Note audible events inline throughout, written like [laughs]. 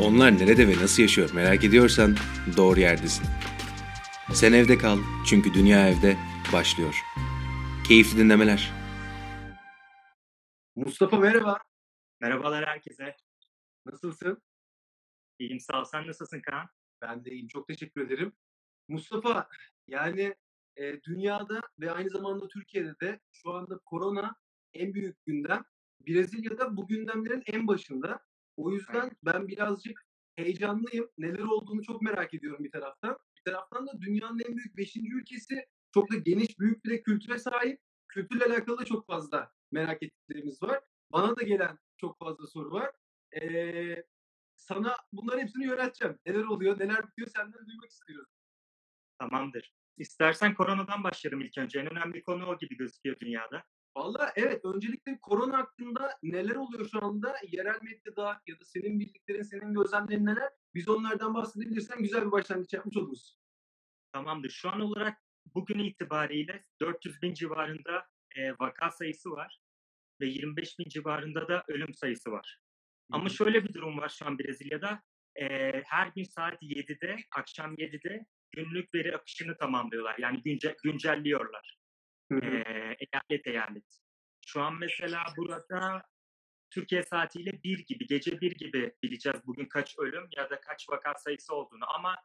Onlar nerede ve nasıl yaşıyor merak ediyorsan doğru yerdesin. Sen evde kal çünkü dünya evde başlıyor. Keyifli dinlemeler. Mustafa merhaba. Merhabalar herkese. Nasılsın? İyiyim sağ ol. Sen nasılsın Kaan? Ben de iyiyim. Çok teşekkür ederim. Mustafa yani e, dünyada ve aynı zamanda Türkiye'de de şu anda korona en büyük gündem. Brezilya'da bu gündemlerin en başında. O yüzden ben birazcık heyecanlıyım. Neler olduğunu çok merak ediyorum bir taraftan. Bir taraftan da dünyanın en büyük 5. ülkesi. Çok da geniş, büyük bir de kültüre sahip. Kültürle alakalı da çok fazla merak ettiklerimiz var. Bana da gelen çok fazla soru var. Ee, sana bunların hepsini yöneteceğim. Neler oluyor, neler bitiyor senden duymak istiyorum. Tamamdır. İstersen koronadan başlarım ilk önce. En önemli konu o gibi gözüküyor dünyada. Valla evet öncelikle korona hakkında neler oluyor şu anda yerel medyada ya da senin bildiklerin, senin gözlemlerin neler? Biz onlardan bahsedebilirsen güzel bir başlangıç yapmış oluruz. Tamamdır. Şu an olarak bugün itibariyle 400 bin civarında e, vaka sayısı var ve 25 bin civarında da ölüm sayısı var. Ama şöyle bir durum var şu an Brezilya'da. E, her gün saat 7'de, akşam 7'de günlük veri akışını tamamlıyorlar. Yani günce, güncelliyorlar. Hı hı. e, eyalet eyalet. Şu an mesela burada Türkiye saatiyle bir gibi, gece bir gibi bileceğiz bugün kaç ölüm ya da kaç vaka sayısı olduğunu. Ama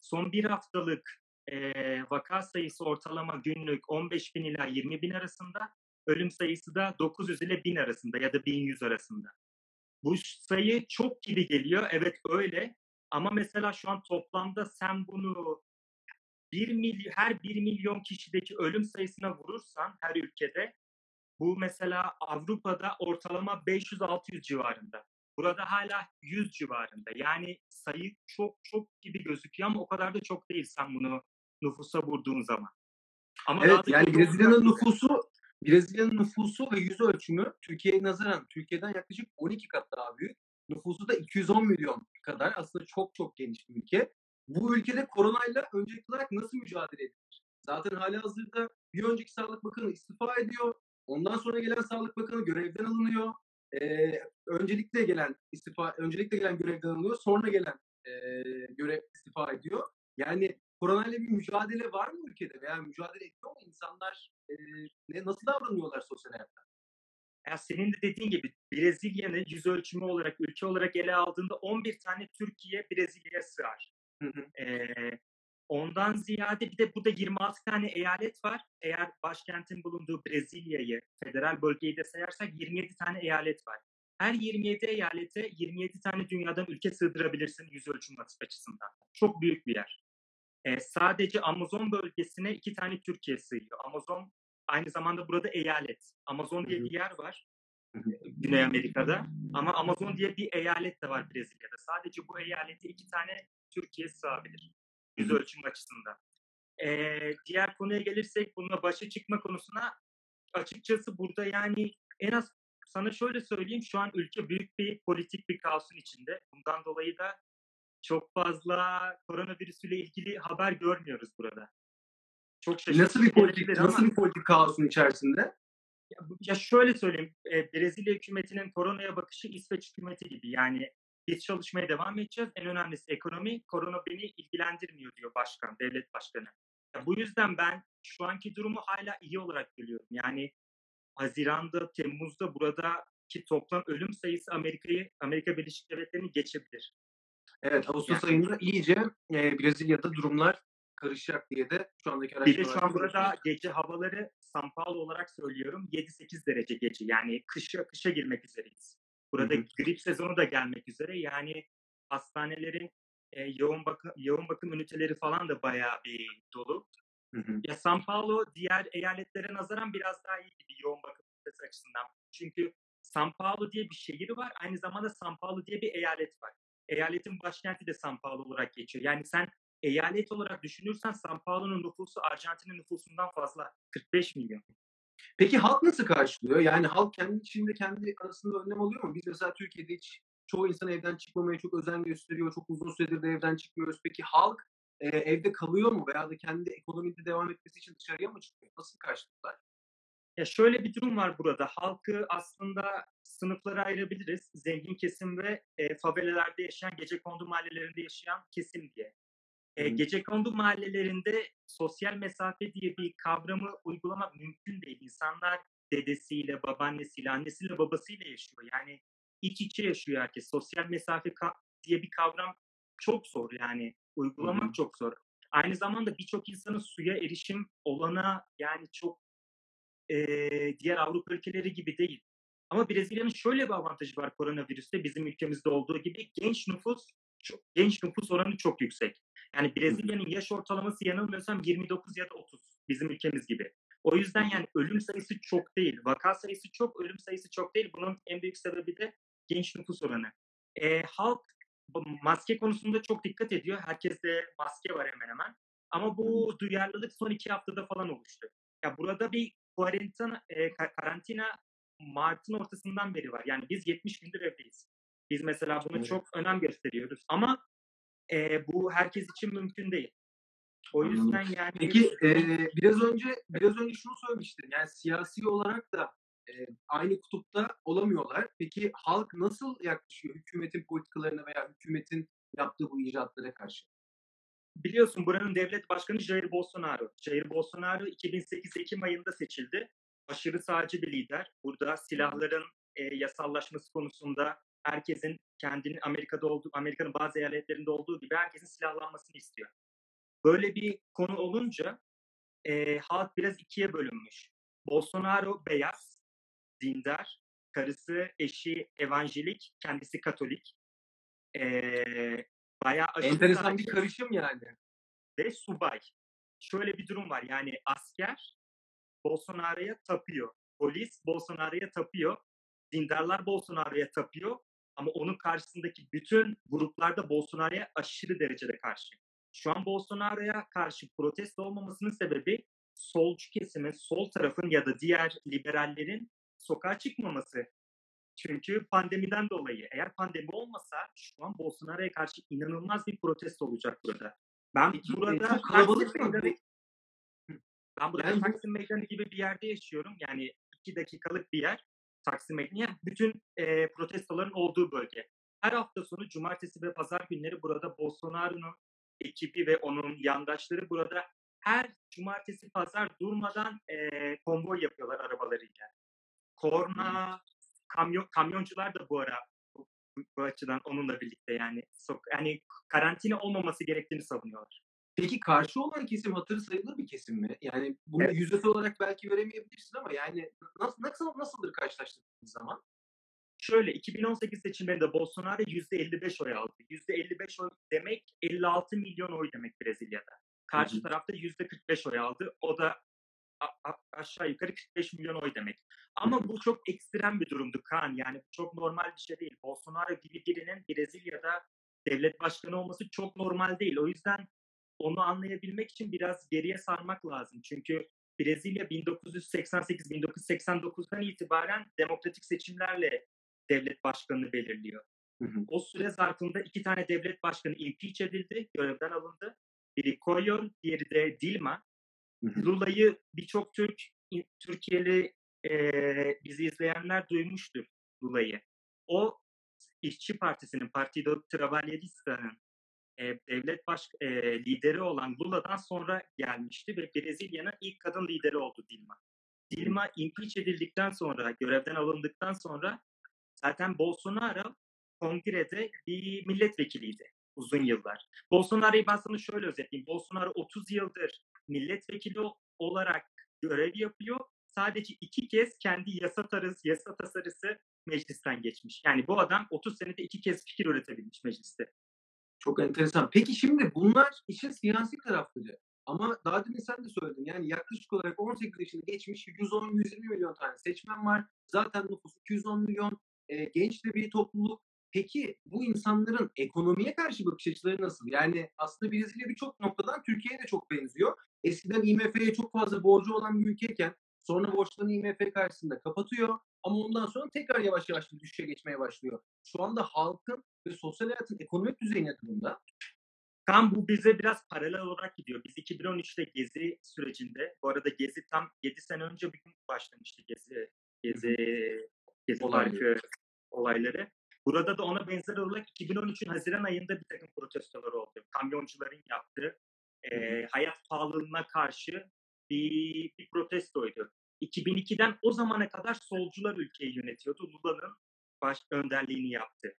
son bir haftalık e, vaka sayısı ortalama günlük 15 bin ila 20 bin arasında, ölüm sayısı da 900 ile 1000 arasında ya da 1100 arasında. Bu sayı çok gibi geliyor, evet öyle. Ama mesela şu an toplamda sen bunu 1 milyon, her 1 milyon kişideki ölüm sayısına vurursan her ülkede bu mesela Avrupa'da ortalama 500-600 civarında. Burada hala 100 civarında. Yani sayı çok çok gibi gözüküyor ama o kadar da çok değil sen bunu nüfusa vurduğun zaman. Ama Evet yani Brezilya'nın nüfusu Brezilya'nın nüfusu ve yüz ölçümü Türkiye'ye nazaran Türkiye'den yaklaşık 12 kat daha büyük. Nüfusu da 210 milyon kadar. Aslında çok çok geniş bir ülke. Bu ülkede koronayla öncelikli olarak nasıl mücadele edilir? Zaten hali hazırda bir önceki Sağlık Bakanı istifa ediyor. Ondan sonra gelen Sağlık Bakanı görevden alınıyor. Ee, öncelikle gelen istifa, öncelikle gelen görevden alınıyor. Sonra gelen e, görev istifa ediyor. Yani koronayla bir mücadele var mı ülkede veya mücadele ediyor mu insanlar? E, ne, nasıl davranıyorlar sosyal hayatta? Ya senin de dediğin gibi Brezilya'nın yüz ölçümü olarak, ülke olarak ele aldığında 11 tane Türkiye Brezilya'ya sığar. Hı hı. Ee, ondan ziyade bir de burada 26 tane eyalet var. Eğer başkentin bulunduğu Brezilya'yı, federal bölgeyi de sayarsak 27 tane eyalet var. Her 27 eyalete 27 tane dünyadan ülke sığdırabilirsin yüz ölçüm açısından. Çok büyük bir yer. Ee, sadece Amazon bölgesine iki tane Türkiye sığıyor. Amazon aynı zamanda burada eyalet. Amazon diye bir yer var. Güney Amerika'da. Ama Amazon diye bir eyalet de var Brezilya'da. Sadece bu eyalete iki tane Türkiye sığabilir. Yüz ölçüm açısından. Ee, diğer konuya gelirsek bununla başa çıkma konusuna açıkçası burada yani en az sana şöyle söyleyeyim şu an ülke büyük bir politik bir kaosun içinde. Bundan dolayı da çok fazla koronavirüsüyle ilgili haber görmüyoruz burada. Çok Nasıl bir politik, ama nasıl bir politik kaosun içerisinde? ya, ya şöyle söyleyeyim, e, Brezilya hükümetinin koronaya bakışı İsveç hükümeti gibi. Yani biz çalışmaya devam edeceğiz. En önemlisi ekonomi. Korona beni ilgilendirmiyor diyor başkan, devlet başkanı. Ya, bu yüzden ben şu anki durumu hala iyi olarak görüyorum. Yani Haziran'da, Temmuz'da buradaki toplam ölüm sayısı Amerika'yı, Amerika Birleşik Devletleri'ni geçebilir. Evet Ağustos Yani ayında iyice e, Brezilya'da durumlar karışacak diye de şu andaki bir de araştırmalar şu an burada gece havaları São Paulo olarak söylüyorum 7-8 derece gece. Yani kışa kışa girmek üzereyiz. Hı Burada hı. grip sezonu da gelmek üzere. Yani hastanelerin e, yoğun bakım yoğun bakım üniteleri falan da bayağı bir dolu. Hı hı. Ya São Paulo diğer eyaletlere nazaran biraz daha iyi gibi yoğun bakım ünitesi açısından. Çünkü São Paulo diye bir şehir var. Aynı zamanda São Paulo diye bir eyalet var. Eyaletin başkenti de São Paulo olarak geçiyor. Yani sen eyalet olarak düşünürsen São Paulo'nun nüfusu Arjantin'in nüfusundan fazla. 45 milyon. Peki halk nasıl karşılıyor? Yani halk kendi içinde kendi arasında önlem alıyor mu? Biz mesela Türkiye'de hiç çoğu insan evden çıkmamaya çok özen gösteriyor. Çok uzun süredir de evden çıkmıyoruz. Peki halk e, evde kalıyor mu? Veya da kendi ekonomide devam etmesi için dışarıya mı çıkıyor? Nasıl karşılıyorlar? Ya şöyle bir durum var burada. Halkı aslında sınıflara ayırabiliriz. Zengin kesim ve e, favelelerde yaşayan, gecekondu mahallelerinde yaşayan kesim diye. E, gecekondu mahallelerinde sosyal mesafe diye bir kavramı uygulamak mümkün değil. İnsanlar dedesiyle, babaannesiyle, annesiyle, babasıyla yaşıyor. Yani iç içe yaşıyor herkes. Sosyal mesafe diye bir kavram çok zor yani. Uygulamak Hı hı. çok zor. Aynı zamanda birçok insanın suya erişim olana yani çok eee, diğer Avrupa ülkeleri gibi değil. Ama Brezilya'nın şöyle bir avantajı var koronavirüste bizim ülkemizde olduğu gibi genç nüfus çok, genç nüfus oranı çok yüksek. Yani Brezilya'nın yaş ortalaması yanılmıyorsam 29 ya da 30 bizim ülkemiz gibi. O yüzden yani ölüm sayısı çok değil. Vaka sayısı çok, ölüm sayısı çok değil. Bunun en büyük sebebi de genç nüfus oranı. Eee, halk maske konusunda çok dikkat ediyor. Herkeste maske var hemen hemen. Ama bu duyarlılık son iki haftada falan oluştu. Ya burada bir karantina, e, ka- karantina Mart'ın ortasından beri var. Yani biz 70 gündür evdeyiz. Biz mesela buna Evet. çok önem gösteriyoruz. Ama e, bu herkes için mümkün değil. O Anladım. yüzden yani Peki e, biraz önce biraz önce şunu söylemiştin. Yani siyasi olarak da e, aynı kutupta olamıyorlar. Peki halk nasıl yaklaşıyor hükümetin politikalarına veya hükümetin yaptığı bu icraatlara karşı? biliyorsun buranın devlet başkanı Jair Bolsonaro. Jair Bolsonaro 2008 Ekim ayında seçildi. Aşırı sağcı bir lider. Burada silahların e, yasallaşması konusunda herkesin kendini Amerika'da olduğu, Amerika'nın bazı eyaletlerinde olduğu gibi herkesin silahlanmasını istiyor. Böyle bir konu olunca e, halk biraz ikiye bölünmüş. Bolsonaro beyaz, dindar, karısı, eşi evangelik, kendisi katolik. E, bayağı Enteresan bir karışım yani. ve subay. Şöyle bir durum var yani asker Bolsonaro'ya tapıyor. Polis Bolsonaro'ya tapıyor. Dindarlar Bolsonaro'ya tapıyor. Ama onun karşısındaki bütün gruplar da Bolsonaro'ya aşırı derecede karşı. Şu an Bolsonaro'ya karşı protesto olmamasının sebebi solcu kesimin, sol tarafın ya da diğer liberallerin sokağa çıkmaması. Çünkü pandemiden dolayı. Eğer pandemi olmasa şu an Bolsonaro'ya karşı inanılmaz bir protesto olacak burada. Ben Peki, burada çok kalabalık mı? Ben burada Yani Taksim Meydanı gibi bir yerde yaşıyorum. Yani iki dakikalık bir yer. Taksim. Yani bütün e, protestoların olduğu bölge. Her hafta sonu cumartesi ve pazar günleri burada Bolsonaro'nun ekibi ve onun yandaşları burada her cumartesi pazar durmadan e, konvoy yapıyorlar arabalarıyla. Korna, kamyon, kamyoncular da bu ara bu, bu- bu açıdan onunla birlikte yani sok, yani karantina olmaması gerektiğini savunuyorlar. Peki karşı olan kesim hatırı sayılır bir kesim mi? Yani bunu Evet. yüzdesi olarak belki veremeyebilirsin ama yani nasıl, nasıl nasıldır karşılaştırdığınız zaman? Şöyle 2018 seçimlerinde Bolsonaro %55 oy aldı. %55 oy demek 56 milyon oy demek Brezilya'da. Karşı Hı hı. tarafta %45 oy aldı. O da aşağı yukarı 45 milyon oy demek. Ama bu çok ekstrem bir durumdu Kaan. Yani çok normal bir şey değil. Bolsonaro gibi birinin Brezilya'da devlet başkanı olması çok normal değil. O yüzden onu anlayabilmek için biraz geriye sarmak lazım. Çünkü Brezilya 1988-1989'dan itibaren demokratik seçimlerle devlet başkanını belirliyor. Hı hı. O süre zarfında iki tane devlet başkanı impeach edildi, görevden alındı. Biri Koyol, diğeri de Dilma. Lula'yı birçok Türk Türkiye'li eee, bizi izleyenler duymuştur Lula'yı. O İşçi Partisi'nin Partido Trabalhista'nın eee, devlet baş eee, lideri olan Lula'dan sonra gelmişti ve Brezilya'nın ilk kadın lideri oldu Dilma. Dilma impeach edildikten sonra, görevden alındıktan sonra zaten Bolsonaro kongrede bir milletvekiliydi uzun yıllar. Bolsonaro'yu ben sana şöyle özetleyeyim. Bolsonaro 30 yıldır milletvekili olarak görev yapıyor. Sadece iki kez kendi yasa tarısı, yasa tasarısı meclisten geçmiş. Yani bu adam 30 senede iki kez fikir üretebilmiş mecliste. Çok enteresan. Peki şimdi bunlar işin siyasi tarafları. Ama daha demin sen de söyledin. Yani yaklaşık olarak 18 yaşını geçmiş 110-120 milyon tane seçmen var. Zaten nüfus 210 milyon. E, genç de bir topluluk. Peki bu insanların ekonomiye karşı bakış açıları nasıl? Yani aslında Brezilya birçok noktadan Türkiye'ye de çok benziyor. Eskiden IMF'ye çok fazla borcu olan bir ülkeyken sonra borçlarını IMF karşısında kapatıyor. Ama ondan sonra tekrar yavaş yavaş bir düşüşe geçmeye başlıyor. Şu anda halkın ve sosyal hayatın ekonomik düzeyi ne durumda? Tam bu bize biraz paralel olarak gidiyor. Biz 2013'te Gezi sürecinde, bu arada Gezi tam 7 sene önce bir gün başlamıştı Gezi, Gezi, Gezi Olayları. Olayları. Burada da ona benzer olarak 2013'ün Haziran ayında bir takım protestolar oldu. Kamyoncuların yaptığı e, hayat pahalılığına karşı bir, bir protestoydu. 2002'den o zamana kadar solcular ülkeyi yönetiyordu. Lula'nın baş önderliğini yaptı.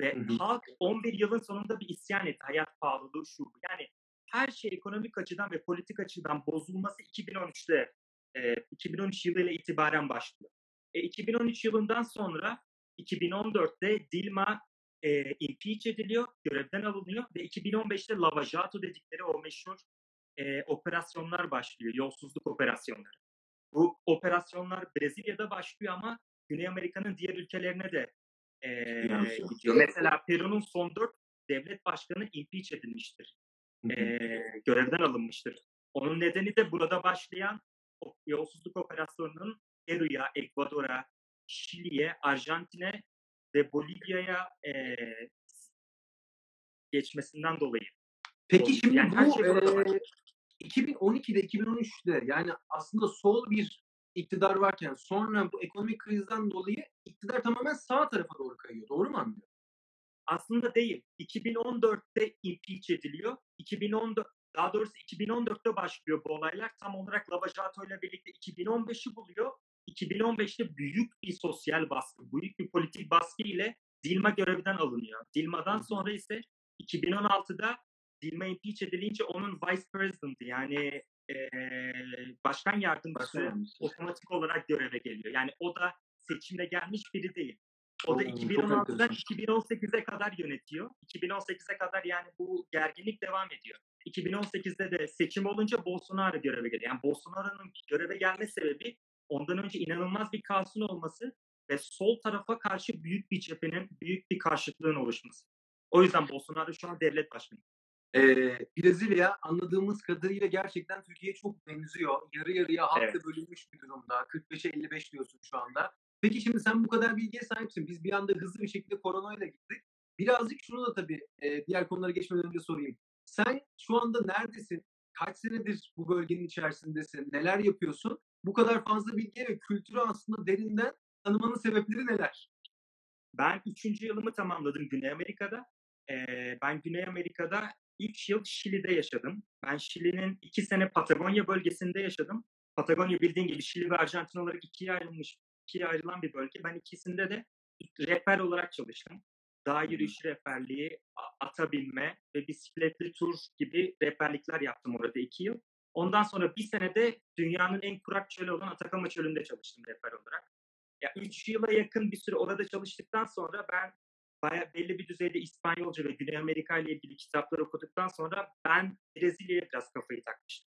Ve Hı hı. halk 11 yılın sonunda bir isyan etti. Hayat pahalılığı şu. Yani her şey ekonomik açıdan ve politik açıdan bozulması 2013'te e, 2013 yılıyla itibaren başlıyor. E, 2013 yılından sonra 2014'te Dilma e, impeach ediliyor, görevden alınıyor ve 2015'te Lava Jato dedikleri o meşhur e, operasyonlar başlıyor, yolsuzluk operasyonları. Bu operasyonlar Brezilya'da başlıyor ama Güney Amerika'nın diğer ülkelerine de e, gidiyor. Mesela Peru'nun son dört devlet başkanı impeach edilmiştir. Hı hı. E, görevden alınmıştır. Onun nedeni de burada başlayan yolsuzluk operasyonunun Peru'ya, Ekvador'a, Şili'ye, Arjantin'e ve Bolivya'ya e, geçmesinden dolayı. Peki şimdi Yani bu şey başlıyor. 2012'de 2013'te yani aslında sol bir iktidar varken sonra bu ekonomik krizden dolayı iktidar tamamen sağ tarafa doğru kayıyor. Doğru mu anlıyorum? Aslında değil. 2014'te impeach ediliyor. 2014 daha doğrusu 2014'te başlıyor bu olaylar. Tam olarak Lava Jato ile birlikte 2015'i buluyor. 2015'te büyük bir sosyal baskı, büyük bir politik baskı ile Dilma görevden alınıyor. Dilma'dan sonra ise 2016'da Dilma impeach edilince onun vice president'ı yani eee, başkan yardımcısı Başkan otomatik olarak göreve geliyor. Yani o da seçimle gelmiş biri değil. O da Oo, çok 2016'dan enteresan. 2018'e kadar yönetiyor. 2018'e kadar yani bu gerginlik devam ediyor. 2018'de de seçim olunca Bolsonaro göreve geliyor. Yani Bolsonaro'nun göreve gelme sebebi ondan önce inanılmaz bir kaosun olması ve sol tarafa karşı büyük bir cephenin, büyük bir karşıtlığın oluşması. O yüzden Bolsonaro şu an devlet başkanı. Eee, Brezilya anladığımız kadarıyla gerçekten Türkiye'ye çok benziyor. Yarı yarıya halkla Evet. bölünmüş bir durumda. 45'e 55 diyorsun şu anda. Peki şimdi sen bu kadar bilgiye sahipsin. Biz bir anda hızlı bir şekilde koronayla gittik. Birazcık şunu da tabii eee, diğer konulara geçmeden önce sorayım. Sen şu anda neredesin? Kaç senedir bu bölgenin içerisindesin? Neler yapıyorsun? Bu kadar fazla bilgiye ve kültürü aslında derinden tanımanın sebepleri neler? Ben üçüncü yılımı tamamladım Güney Amerika'da. Ee, ben Güney Amerika'da 3 yıl Şili'de yaşadım. Ben Şili'nin 2 sene Patagonya bölgesinde yaşadım. Patagonya bildiğin gibi Şili ve Arjantin olarak ikiye ayrılmış, ikiye ayrılan bir bölge. Ben ikisinde de rehber olarak çalıştım. Dağ yürüyüşü rehberliği, ata binme ve bisikletli tur gibi rehberlikler yaptım orada 2 yıl. Ondan sonra bir senede dünyanın en kurak çölü olan Atakama Çölü'nde çalıştım rehber olarak. Ya 3 yıla yakın bir süre orada çalıştıktan sonra ben bayağı belli bir düzeyde İspanyolca ve Güney Amerika ile ilgili kitaplar okuduktan sonra ben Brezilya'ya biraz kafayı takmıştım.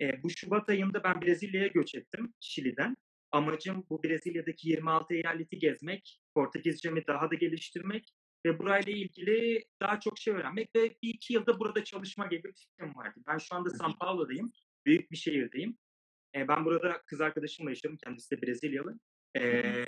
E, bu Şubat ayında ben Brezilya'ya göç ettim Şili'den. Amacım bu Brezilya'daki 26 eyaleti gezmek, Portekizcemi daha da geliştirmek ve burayla ilgili daha çok şey öğrenmek ve bir iki yılda burada çalışma gibi bir fikrim vardı. Ben şu anda São Paulo'dayım, büyük bir şehirdeyim. E, ben burada kız arkadaşımla yaşıyorum, kendisi de Brezilyalı. E,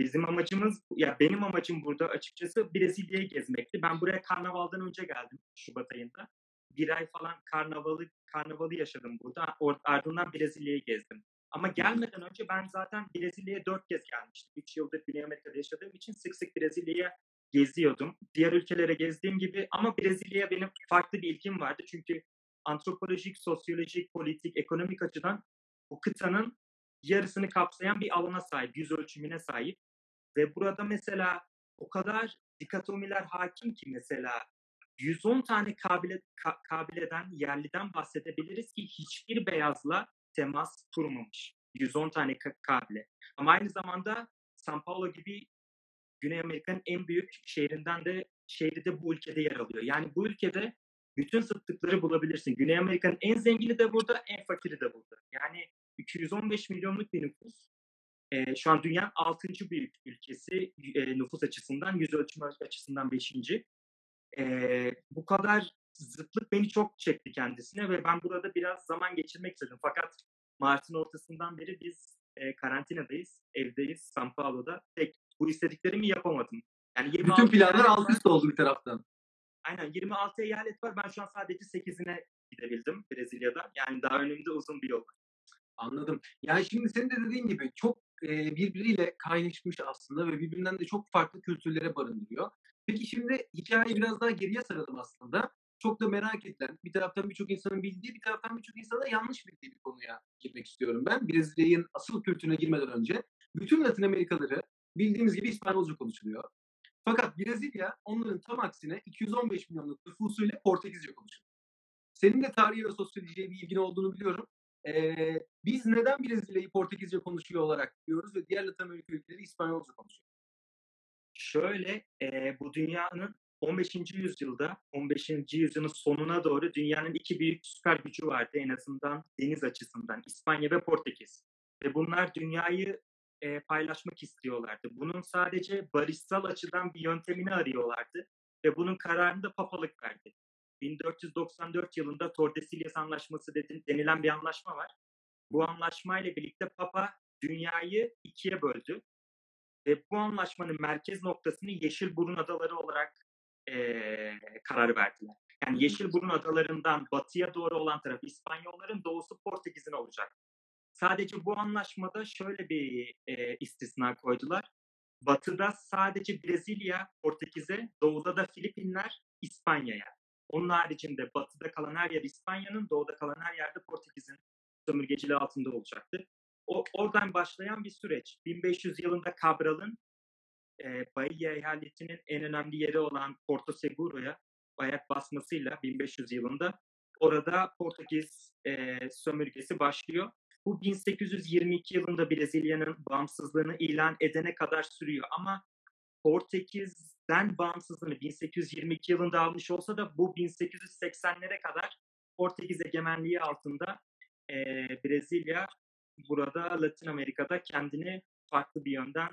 Bizim amacımız, ya benim amacım burada açıkçası Brezilya'yı gezmekti. Ben buraya karnavaldan önce geldim Şubat ayında. Bir ay falan karnavalı karnavalı yaşadım burada. Ardından Brezilya'yı gezdim. Ama gelmeden önce ben zaten Brezilya'ya dört kez gelmiştim. Üç yıldır Güney Amerika'da yaşadığım için sık sık Brezilya'ya geziyordum. Diğer ülkelere gezdiğim gibi ama Brezilya'ya benim farklı bir ilgim vardı. Çünkü antropolojik, sosyolojik, politik, ekonomik açıdan bu kıtanın yarısını kapsayan bir alana sahip, yüz ölçümüne sahip. Ve burada mesela o kadar dikotomiler hakim ki mesela 110 tane kabile, ka, kabileden, yerliden bahsedebiliriz ki hiçbir beyazla temas kurmamış. 110 tane ka- kabile. Ama aynı zamanda São Paulo gibi Güney Amerika'nın en büyük şehrinden de şehri de bu ülkede yer alıyor. Yani bu ülkede bütün zıtlıkları bulabilirsin. Güney Amerika'nın en zengini de burada, en fakiri de burada. Yani 215 milyonluk bir nüfus. Ee, şu an dünyanın 6. büyük ülkesi e, nüfus açısından, yüz ölçümü açısından 5. Ee, bu kadar zıtlık beni çok çekti kendisine ve ben burada biraz zaman geçirmek istedim. Fakat Mart'ın ortasından beri biz e, karantinadayız, evdeyiz, São Paulo'da. Tek bu istediklerimi yapamadım. Yani 26 Bütün planlar alt üst oldu bir taraftan. Aynen 26 eyalet var. Ben şu an sadece 8'ine gidebildim Brezilya'da. Yani daha önümde uzun bir yol var. Anladım. Yani şimdi senin de dediğin gibi çok e, birbiriyle kaynaşmış aslında ve birbirinden de çok farklı kültürlere barındırıyor. Peki şimdi hikayeyi biraz daha geriye saralım aslında. Çok da merak edilen, bir taraftan birçok insanın bildiği, bir taraftan birçok insanın da yanlış bildiği bir konuya girmek istiyorum ben. Brezilya'nın asıl kültürüne girmeden önce. Bütün Latin Amerikaları bildiğimiz gibi İspanyolca konuşuluyor. Fakat Brezilya onların tam aksine 215 milyonluk nüfusuyla Portekizce konuşuyor. Senin de tarihi ve sosyolojiye bir ilgin olduğunu biliyorum. Ee, biz neden Brezilya'yı Portekizce konuşuyor olarak biliyoruz ve diğer Latin Amerika ülkeleri İspanyolca konuşuyor? Şöyle e, bu dünyanın 15. yüzyılda 15. yüzyılın sonuna doğru dünyanın iki büyük süper gücü vardı en azından deniz açısından İspanya ve Portekiz. Ve bunlar dünyayı e, paylaşmak istiyorlardı. Bunun sadece barışsal açıdan bir yöntemini arıyorlardı ve bunun kararını da papalık verdi. 1494 yılında Tordesillas Anlaşması denilen bir anlaşma var. Bu anlaşmayla birlikte Papa dünyayı ikiye böldü. Ve bu anlaşmanın merkez noktasını Yeşilburun Adaları olarak e, karar verdiler. Yani Yeşilburun Adaları'ndan batıya doğru olan taraf İspanyolların, doğusu Portekiz'in olacak. Sadece bu anlaşmada şöyle bir e, istisna koydular. Batıda sadece Brezilya, Portekiz'e, doğuda da Filipinler, İspanya'ya. Onun haricinde batıda kalan her yer İspanya'nın, doğuda kalan her yerde Portekiz'in sömürgeciliği altında olacaktı. O, oradan başlayan bir süreç. 1500 yılında Cabral'ın e, Bahia eyaletinin en önemli yeri olan Porto Seguro'ya ayak basmasıyla 1500 yılında orada Portekiz e, sömürgesi başlıyor. Bu 1822 yılında Brezilya'nın bağımsızlığını ilan edene kadar sürüyor ama Portekiz'den bağımsızlığını 1822 yılında almış olsa da bu 1880'lere kadar Portekiz egemenliği altında e, Brezilya burada Latin Amerika'da kendini farklı bir yönden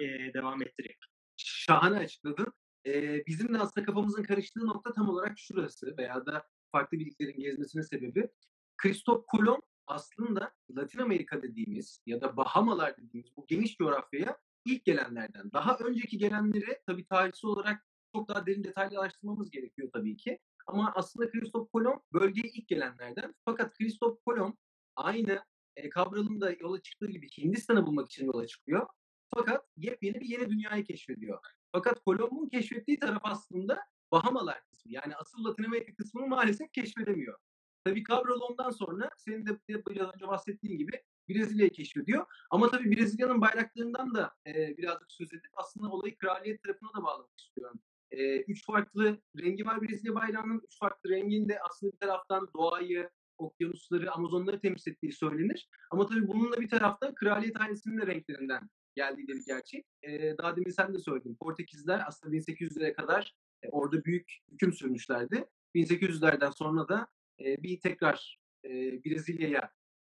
e, devam ettiriyor. Şahane açıkladın. Ee, bizim de aslında kafamızın karıştığı nokta tam olarak şurası veya da farklı birliklerin gezmesinin sebebi. Christoph Kolomb aslında Latin Amerika dediğimiz ya da Bahamalar dediğimiz bu geniş coğrafyaya ilk gelenlerden. Daha önceki gelenleri tabii tarihsel olarak çok daha derin detaylı araştırmamız gerekiyor tabii ki. Ama aslında Christoph Kolomb bölgeye ilk gelenlerden. Fakat Christoph Kolomb aynı e, Cabral'ın da yola çıktığı gibi Hindistan'ı bulmak için yola çıkıyor. Fakat yepyeni bir yeni dünyayı keşfediyor. Fakat Kolomb'un keşfettiği taraf aslında Bahamalar kısmı. Yani asıl Latin Amerika kısmını maalesef keşfedemiyor. Tabii Cabral ondan sonra senin de biraz önce bahsettiğin gibi Brezilya'yı keşfediyor. Ama tabii Brezilya'nın bayraklarından da e, birazcık söz edip aslında olayı kraliyet tarafına da bağlamak istiyorum. E, üç farklı rengi var Brezilya bayrağının. Üç farklı rengin de aslında bir taraftan doğayı, okyanusları, Amazonları temsil ettiği söylenir. Ama tabii bununla bir taraftan kraliyet ailesinin de renklerinden geldiği de bir gerçek. E, daha demin sen de söyledin. Portekizler aslında 1800'lere kadar e, orada büyük hüküm sürmüşlerdi. 1800'lerden sonra da e, bir tekrar e, Brezilya'ya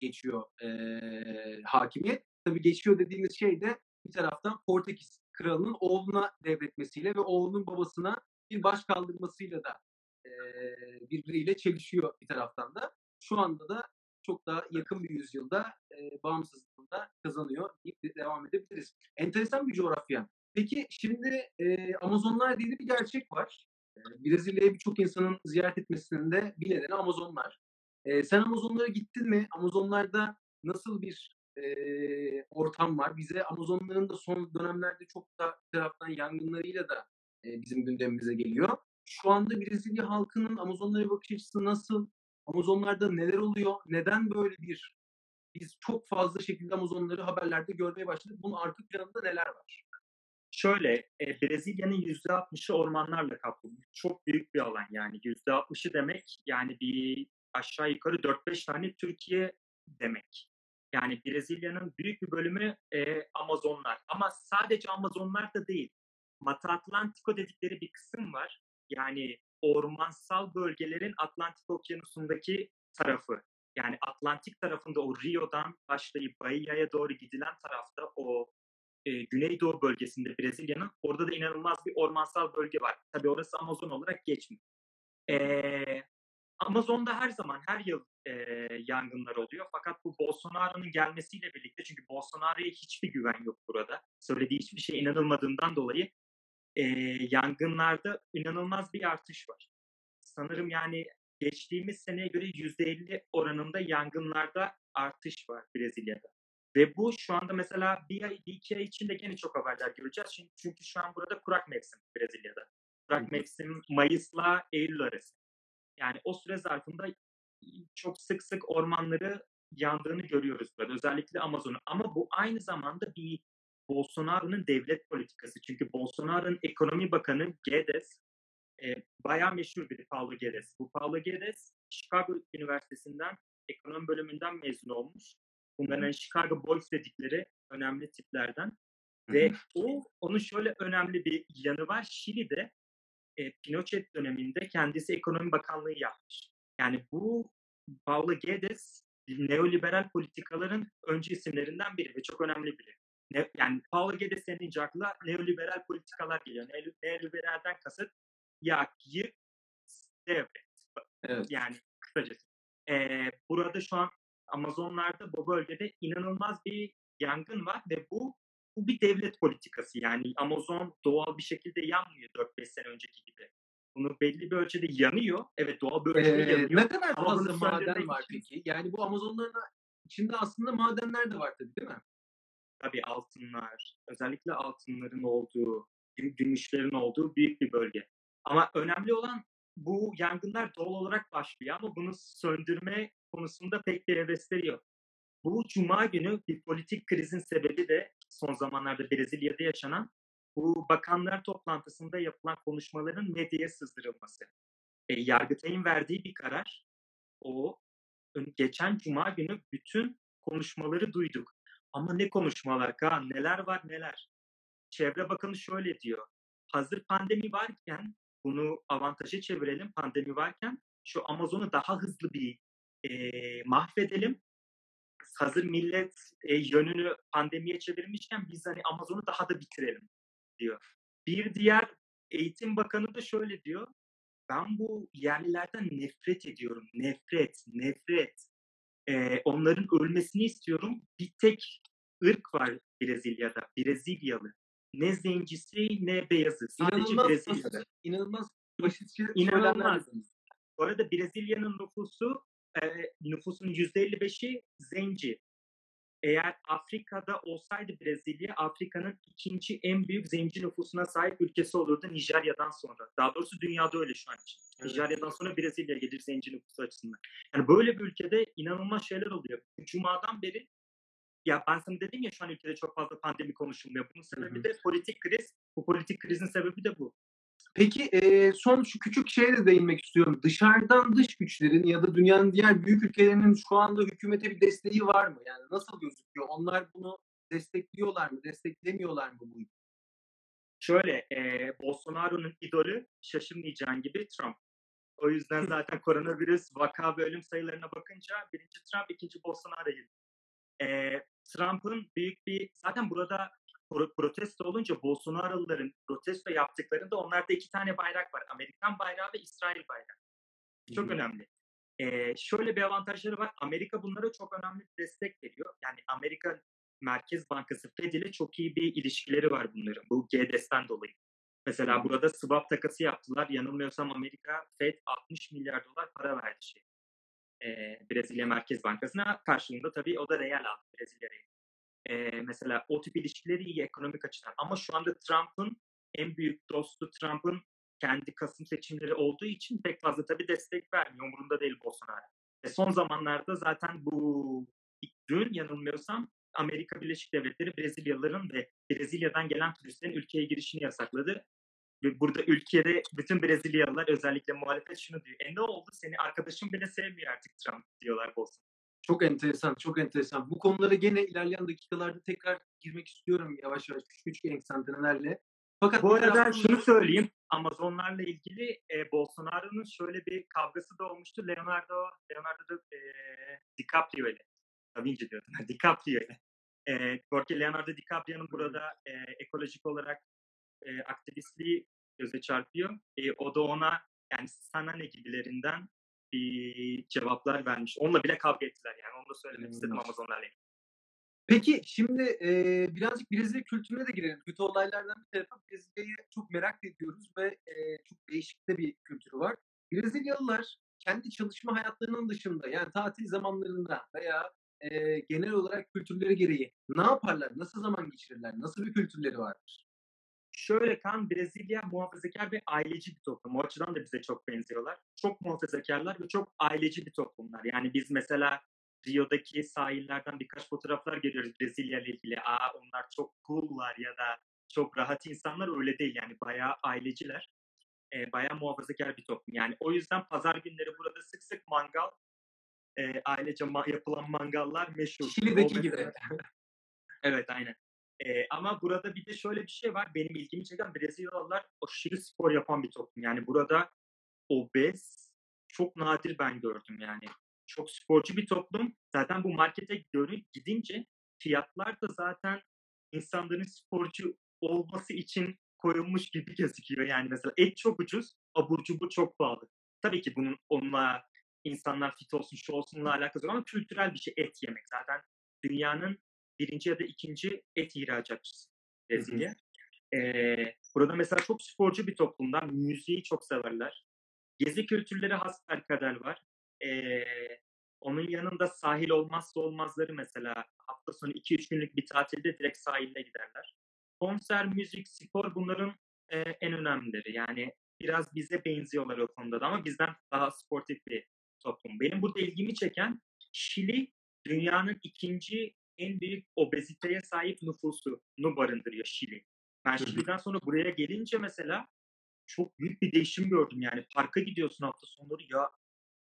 geçiyor e, hakimiyet. Tabii geçiyor dediğimiz şey de bir taraftan Portekiz kralının oğluna devretmesiyle ve oğlunun babasına bir baş kaldırmasıyla da e, birbiriyle çelişiyor bir taraftan da. Şu anda da çok daha yakın bir yüzyılda e, bağımsızlığında kazanıyor deyip devam edebiliriz. Enteresan bir coğrafya. Peki şimdi e, Amazonlar diye bir gerçek var. E, Brezilya'ya birçok insanın ziyaret etmesinin de bir nedeni Amazonlar. E, sen Amazonlara gittin mi? Amazonlarda nasıl bir e, ortam var? Bize Amazonların da son dönemlerde çok da taraftan yangınlarıyla da e, bizim gündemimize geliyor. Şu anda Brezilya halkının Amazonlara bakış açısı nasıl? Amazonlarda neler oluyor? Neden böyle bir biz çok fazla şekilde Amazonları haberlerde görmeye başladık. Bunun arka planında neler var? Şöyle, e, Brezilya'nın %60'ı ormanlarla kaplı. Çok büyük bir alan yani. %60'ı demek yani bir aşağı yukarı 4-5 tane Türkiye demek. Yani Brezilya'nın büyük bir bölümü e, Amazonlar. Ama sadece Amazonlar da değil. Mata Atlantico dedikleri bir kısım var. Yani ormansal bölgelerin Atlantik Okyanusu'ndaki tarafı. Yani Atlantik tarafında o Rio'dan başlayıp Bahia'ya doğru gidilen tarafta o e, Güneydoğu bölgesinde Brezilya'nın orada da inanılmaz bir ormansal bölge var. Tabii orası Amazon olarak geçmiyor. E, Amazon'da her zaman her yıl e, yangınlar oluyor. Fakat bu Bolsonaro'nun gelmesiyle birlikte çünkü Bolsonaro'ya hiçbir güven yok burada. Söylediği hiçbir şey inanılmadığından dolayı e, yangınlarda inanılmaz bir artış var. Sanırım yani geçtiğimiz seneye göre %50 oranında yangınlarda artış var Brezilya'da. Ve bu şu anda mesela bir ay, bir iki ay içinde gene çok haberler göreceğiz. Çünkü, çünkü şu an burada kurak mevsim Brezilya'da. Kurak mevsim Mayıs'la Eylül arası. Yani o süre zarfında çok sık sık ormanları yandığını görüyoruz burada. Özellikle Amazon'u. Ama bu aynı zamanda bir Bolsonaro'nun devlet politikası. Çünkü Bolsonaro'nun ekonomi bakanı Guedes e, bayağı meşhur biri Paulo Guedes. Bu Paulo Guedes Chicago Üniversitesi'nden ekonomi bölümünden mezun olmuş. Bunların hani Chicago Boys dedikleri önemli tiplerden. Ve o onun şöyle önemli bir yanı var. Şili'de e, Pinochet döneminde kendisi ekonomi bakanlığı yapmış. Yani bu Paulo Guedes neoliberal politikaların öncü isimlerinden biri ve çok önemli biri. Ne, yani Paulo Guedes denince akla neoliberal politikalar geliyor. Ne, neoliberalden kasıt yak, yık, devlet. Evet. Yani kısacası. Ee, burada şu an Amazonlarda bu bölgede inanılmaz bir yangın var ve bu bu bir devlet politikası. Yani Amazon doğal bir şekilde yanmıyor 4-5 sene önceki gibi. Bunu belli bir ölçüde yanıyor. Evet doğal bir ölçüde Ee, yanıyor. ne kadar fazla maden var için- peki? Yani bu Amazonların içinde aslında madenler de var tabii değil mi? Tabii altınlar, özellikle altınların olduğu, güm- gümüşlerin olduğu büyük bir bölge. Ama önemli olan bu yangınlar doğal olarak başlıyor ama bunu söndürme konusunda pek bir hevesleri yok. Bu cuma günü bir politik krizin sebebi de son zamanlarda Brezilya'da yaşanan bu bakanlar toplantısında yapılan konuşmaların medyaya sızdırılması. E, Yargıtay'ın verdiği bir karar. O geçen cuma günü bütün konuşmaları duyduk. Ama ne konuşmalar Kaan, neler var neler. Çevre Bakanı şöyle diyor. Hazır pandemi varken bunu avantaja çevirelim pandemi varken şu Amazon'u daha hızlı bir e, mahvedelim. Hazır millet e, yönünü pandemiye çevirmişken biz hani Amazon'u daha da bitirelim diyor. Bir diğer eğitim bakanı da şöyle diyor. Ben bu yerlilerden nefret ediyorum. Nefret, nefret. E, onların ölmesini istiyorum. Bir tek ırk var Brezilya'da. Brezilyalı. Ne zencisi ne beyazı. Sadece İnanılmaz Brezilyalı. basit, inanılmaz basitçe İnanılmaz. Bu arada Brezilya'nın nüfusu e, nüfusunun %55'i zenci. Eğer Afrika'da olsaydı Brezilya, Afrika'nın ikinci en büyük zenci nüfusuna sahip ülkesi olurdu Nijerya'dan sonra. Daha doğrusu dünyada öyle şu an için. Evet. Nijerya'dan sonra Brezilya gelir zenci nüfusu açısından. Yani böyle bir ülkede inanılmaz şeyler oluyor. Cuma'dan beri ya ben sana dedim ya şu an ülkede çok fazla pandemi konuşulmuyor. Bunun sebebi hı. de politik kriz. Bu politik krizin sebebi de bu. Peki e, son şu küçük şeye de değinmek istiyorum. Dışarıdan dış güçlerin ya da dünyanın diğer büyük ülkelerinin şu anda hükümete bir desteği var mı? Yani nasıl gözüküyor? Onlar bunu destekliyorlar mı? Desteklemiyorlar mı bu? Şöyle, e, Bolsonaro'nun idolü şaşırmayacağın gibi Trump. O yüzden zaten koronavirüs vaka ve ölüm sayılarına bakınca birinci Trump, ikinci Bolsonaro. E, Trump'ın büyük bir, zaten burada protesto olunca Bolsonaro'lıların protesto yaptıklarında onlarda iki tane bayrak var. Amerikan bayrağı ve İsrail bayrağı. Çok Hı hı. önemli. Ee, şöyle bir avantajları var. Amerika bunlara çok önemli bir destek veriyor. Yani Amerika Merkez Bankası Fed ile çok iyi bir ilişkileri var bunların. Bu GDS'ten dolayı. Mesela burada swap takası yaptılar. Yanılmıyorsam Amerika Fed 60 milyar dolar para verdi şey. Ee, Brezilya Merkez Bankası'na karşılığında tabii o da reel aldı Brezilya. Ee, mesela o tip ilişkileri iyi ekonomik açıdan. Ama şu anda Trump'ın en büyük dostu Trump'ın kendi Kasım seçimleri olduğu için pek fazla tabii destek vermiyor. Umurunda değil Bolsonaro. E son zamanlarda zaten bu dün yanılmıyorsam Amerika Birleşik Devletleri Brezilyalıların ve Brezilya'dan gelen turistlerin ülkeye girişini yasakladı. Ve burada ülkede bütün Brezilyalılar özellikle muhalefet şunu diyor. E ne oldu? Seni arkadaşım bile sevmiyor artık Trump diyorlar Bolsonaro. Çok enteresan, çok enteresan. Bu konulara gene ilerleyen dakikalarda tekrar girmek istiyorum yavaş yavaş küçük küçük eksantenelerle. Fakat Bu arada taraftan şunu söyleyeyim. Amazonlarla ilgili e, Bolsonaro'nun şöyle bir kavgası da olmuştu. Leonardo, Leonardo da, e, DiCaprio ile. Da Vinci diyordum. [laughs] DiCaprio ile. E, porque Leonardo DiCaprio'nun burada e, ekolojik olarak e, aktivistliği göze çarpıyor. E, o da ona yani sana ne gibilerinden bir cevaplar vermiş. Onunla bile kavga ettiler yani. Onu da söylemek istedim İnanılmaz. Amazonlarla ilgili. Peki şimdi, eee, birazcık Brezilya kültürüne de girelim. Kötü olaylardan bir tarafa Brezilya'yı çok merak ediyoruz ve, eee, çok değişik de bir kültürü var. Brezilyalılar kendi çalışma hayatlarının dışında, yani tatil zamanlarında veya, eee, genel olarak kültürleri gereği ne yaparlar? Nasıl zaman geçirirler? Nasıl bir kültürleri vardır? Şöyle Kaan, Brezilya muhafazakar ve aileci bir toplum. O açıdan da bize çok benziyorlar. Çok muhafazakarlar ve çok aileci bir toplumlar. Yani biz mesela Rio'daki sahillerden birkaç fotoğraflar görüyoruz Brezilya ile ilgili. Aa onlar çok cool'lar ya da çok rahat insanlar öyle değil yani bayağı aileciler. Eee, bayağı muhafazakar bir toplum. Yani o yüzden pazar günleri burada sık sık mangal, eee, ailece ma yapılan mangallar meşhur. Şili'deki gibi. Evet, aynen. Eee, ama burada bir de şöyle bir şey var, benim ilgimi çeken Brezilyalılar aşırı spor yapan bir toplum. Yani burada obez çok nadir ben gördüm yani. Çok sporcu bir toplum. Zaten bu markete görü gidince fiyatlar da zaten insanların sporcu olması için koyulmuş gibi gözüküyor. Yani mesela et çok ucuz, abur cubur çok pahalı. Tabii ki bunun onunla insanlar fit olsun, şu olsunla alakası yok ama kültürel bir şey et yemek. Zaten dünyanın 1. ya da 2. et ihracatçısı. Brezilya. Eee, burada mesela çok sporcu bir toplumlar. Müziği çok severler. Gezi kültürleri hasbelkader var. Eee, onun yanında sahil olmazsa olmazları mesela hafta sonu 2-3 günlük bir tatilde direkt sahile giderler. Konser, müzik, spor bunların, eee, en önemlileri. Yani biraz bize benziyorlar o konuda da ama bizden daha sportif bir toplum. Benim burada ilgimi çeken Şili dünyanın 2. en büyük obeziteye sahip nüfusunu barındırıyor Şili. Ben. Şili'den sonra buraya gelince mesela çok büyük bir değişim gördüm. Yani parka gidiyorsun hafta sonları ya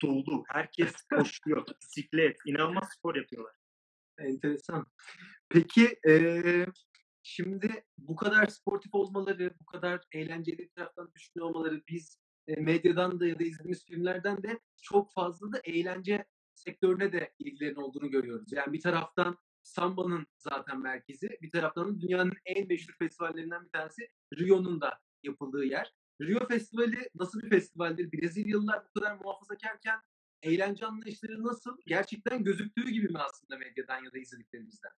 dolu. Herkes [laughs] koşuyor, bisiklet, inanılmaz spor yapıyorlar. Enteresan. Peki, eee, şimdi bu kadar sportif olmaları, bu kadar eğlenceli taraftan düşünüyor olmaları biz, eee, medyadan da ya da izlediğimiz filmlerden de çok fazla da eğlence sektörüne de ilgilerinin olduğunu görüyoruz. Yani bir taraftan Samba'nın zaten merkezi, bir taraftan dünyanın en meşhur festivallerinden bir tanesi Rio'nun da yapıldığı yer. Rio Festivali nasıl bir festivaldir? Brezilyalılar bu kadar muhafazakarken eğlence anlayışları nasıl? Gerçekten gözüktüğü gibi mi aslında medyadan ya da izlediklerimizden?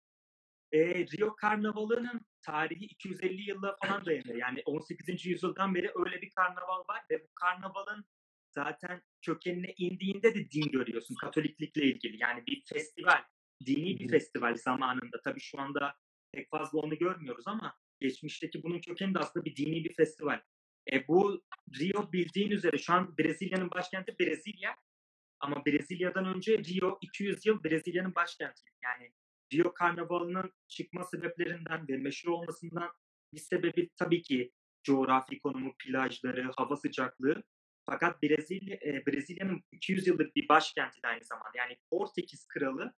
Eee, Rio Karnavalı'nın tarihi 250 yıla falan dayanıyor. Yani 18. yüzyıldan beri öyle bir karnaval var ve bu karnavalın zaten kökenine indiğinde de din görüyorsun Katoliklikle ilgili. Yani bir festival, dini bir festival zamanında. Tabii şu anda pek fazla onu görmüyoruz ama geçmişteki bunun kökeni de aslında bir dini bir festival. E, bu Rio bildiğin üzere şu an Brezilya'nın başkenti Brezilya ama Brezilya'dan önce Rio 200 yıl Brezilya'nın başkenti. Yani Rio Karnavalı'nın çıkma sebeplerinden ve meşhur olmasından bir sebebi tabii ki coğrafi konumu, plajları, hava sıcaklığı. Fakat Brezilya, eee, Brezilya'nın 200 yıllık bir başkenti de aynı zamanda. Yani Portekiz kralı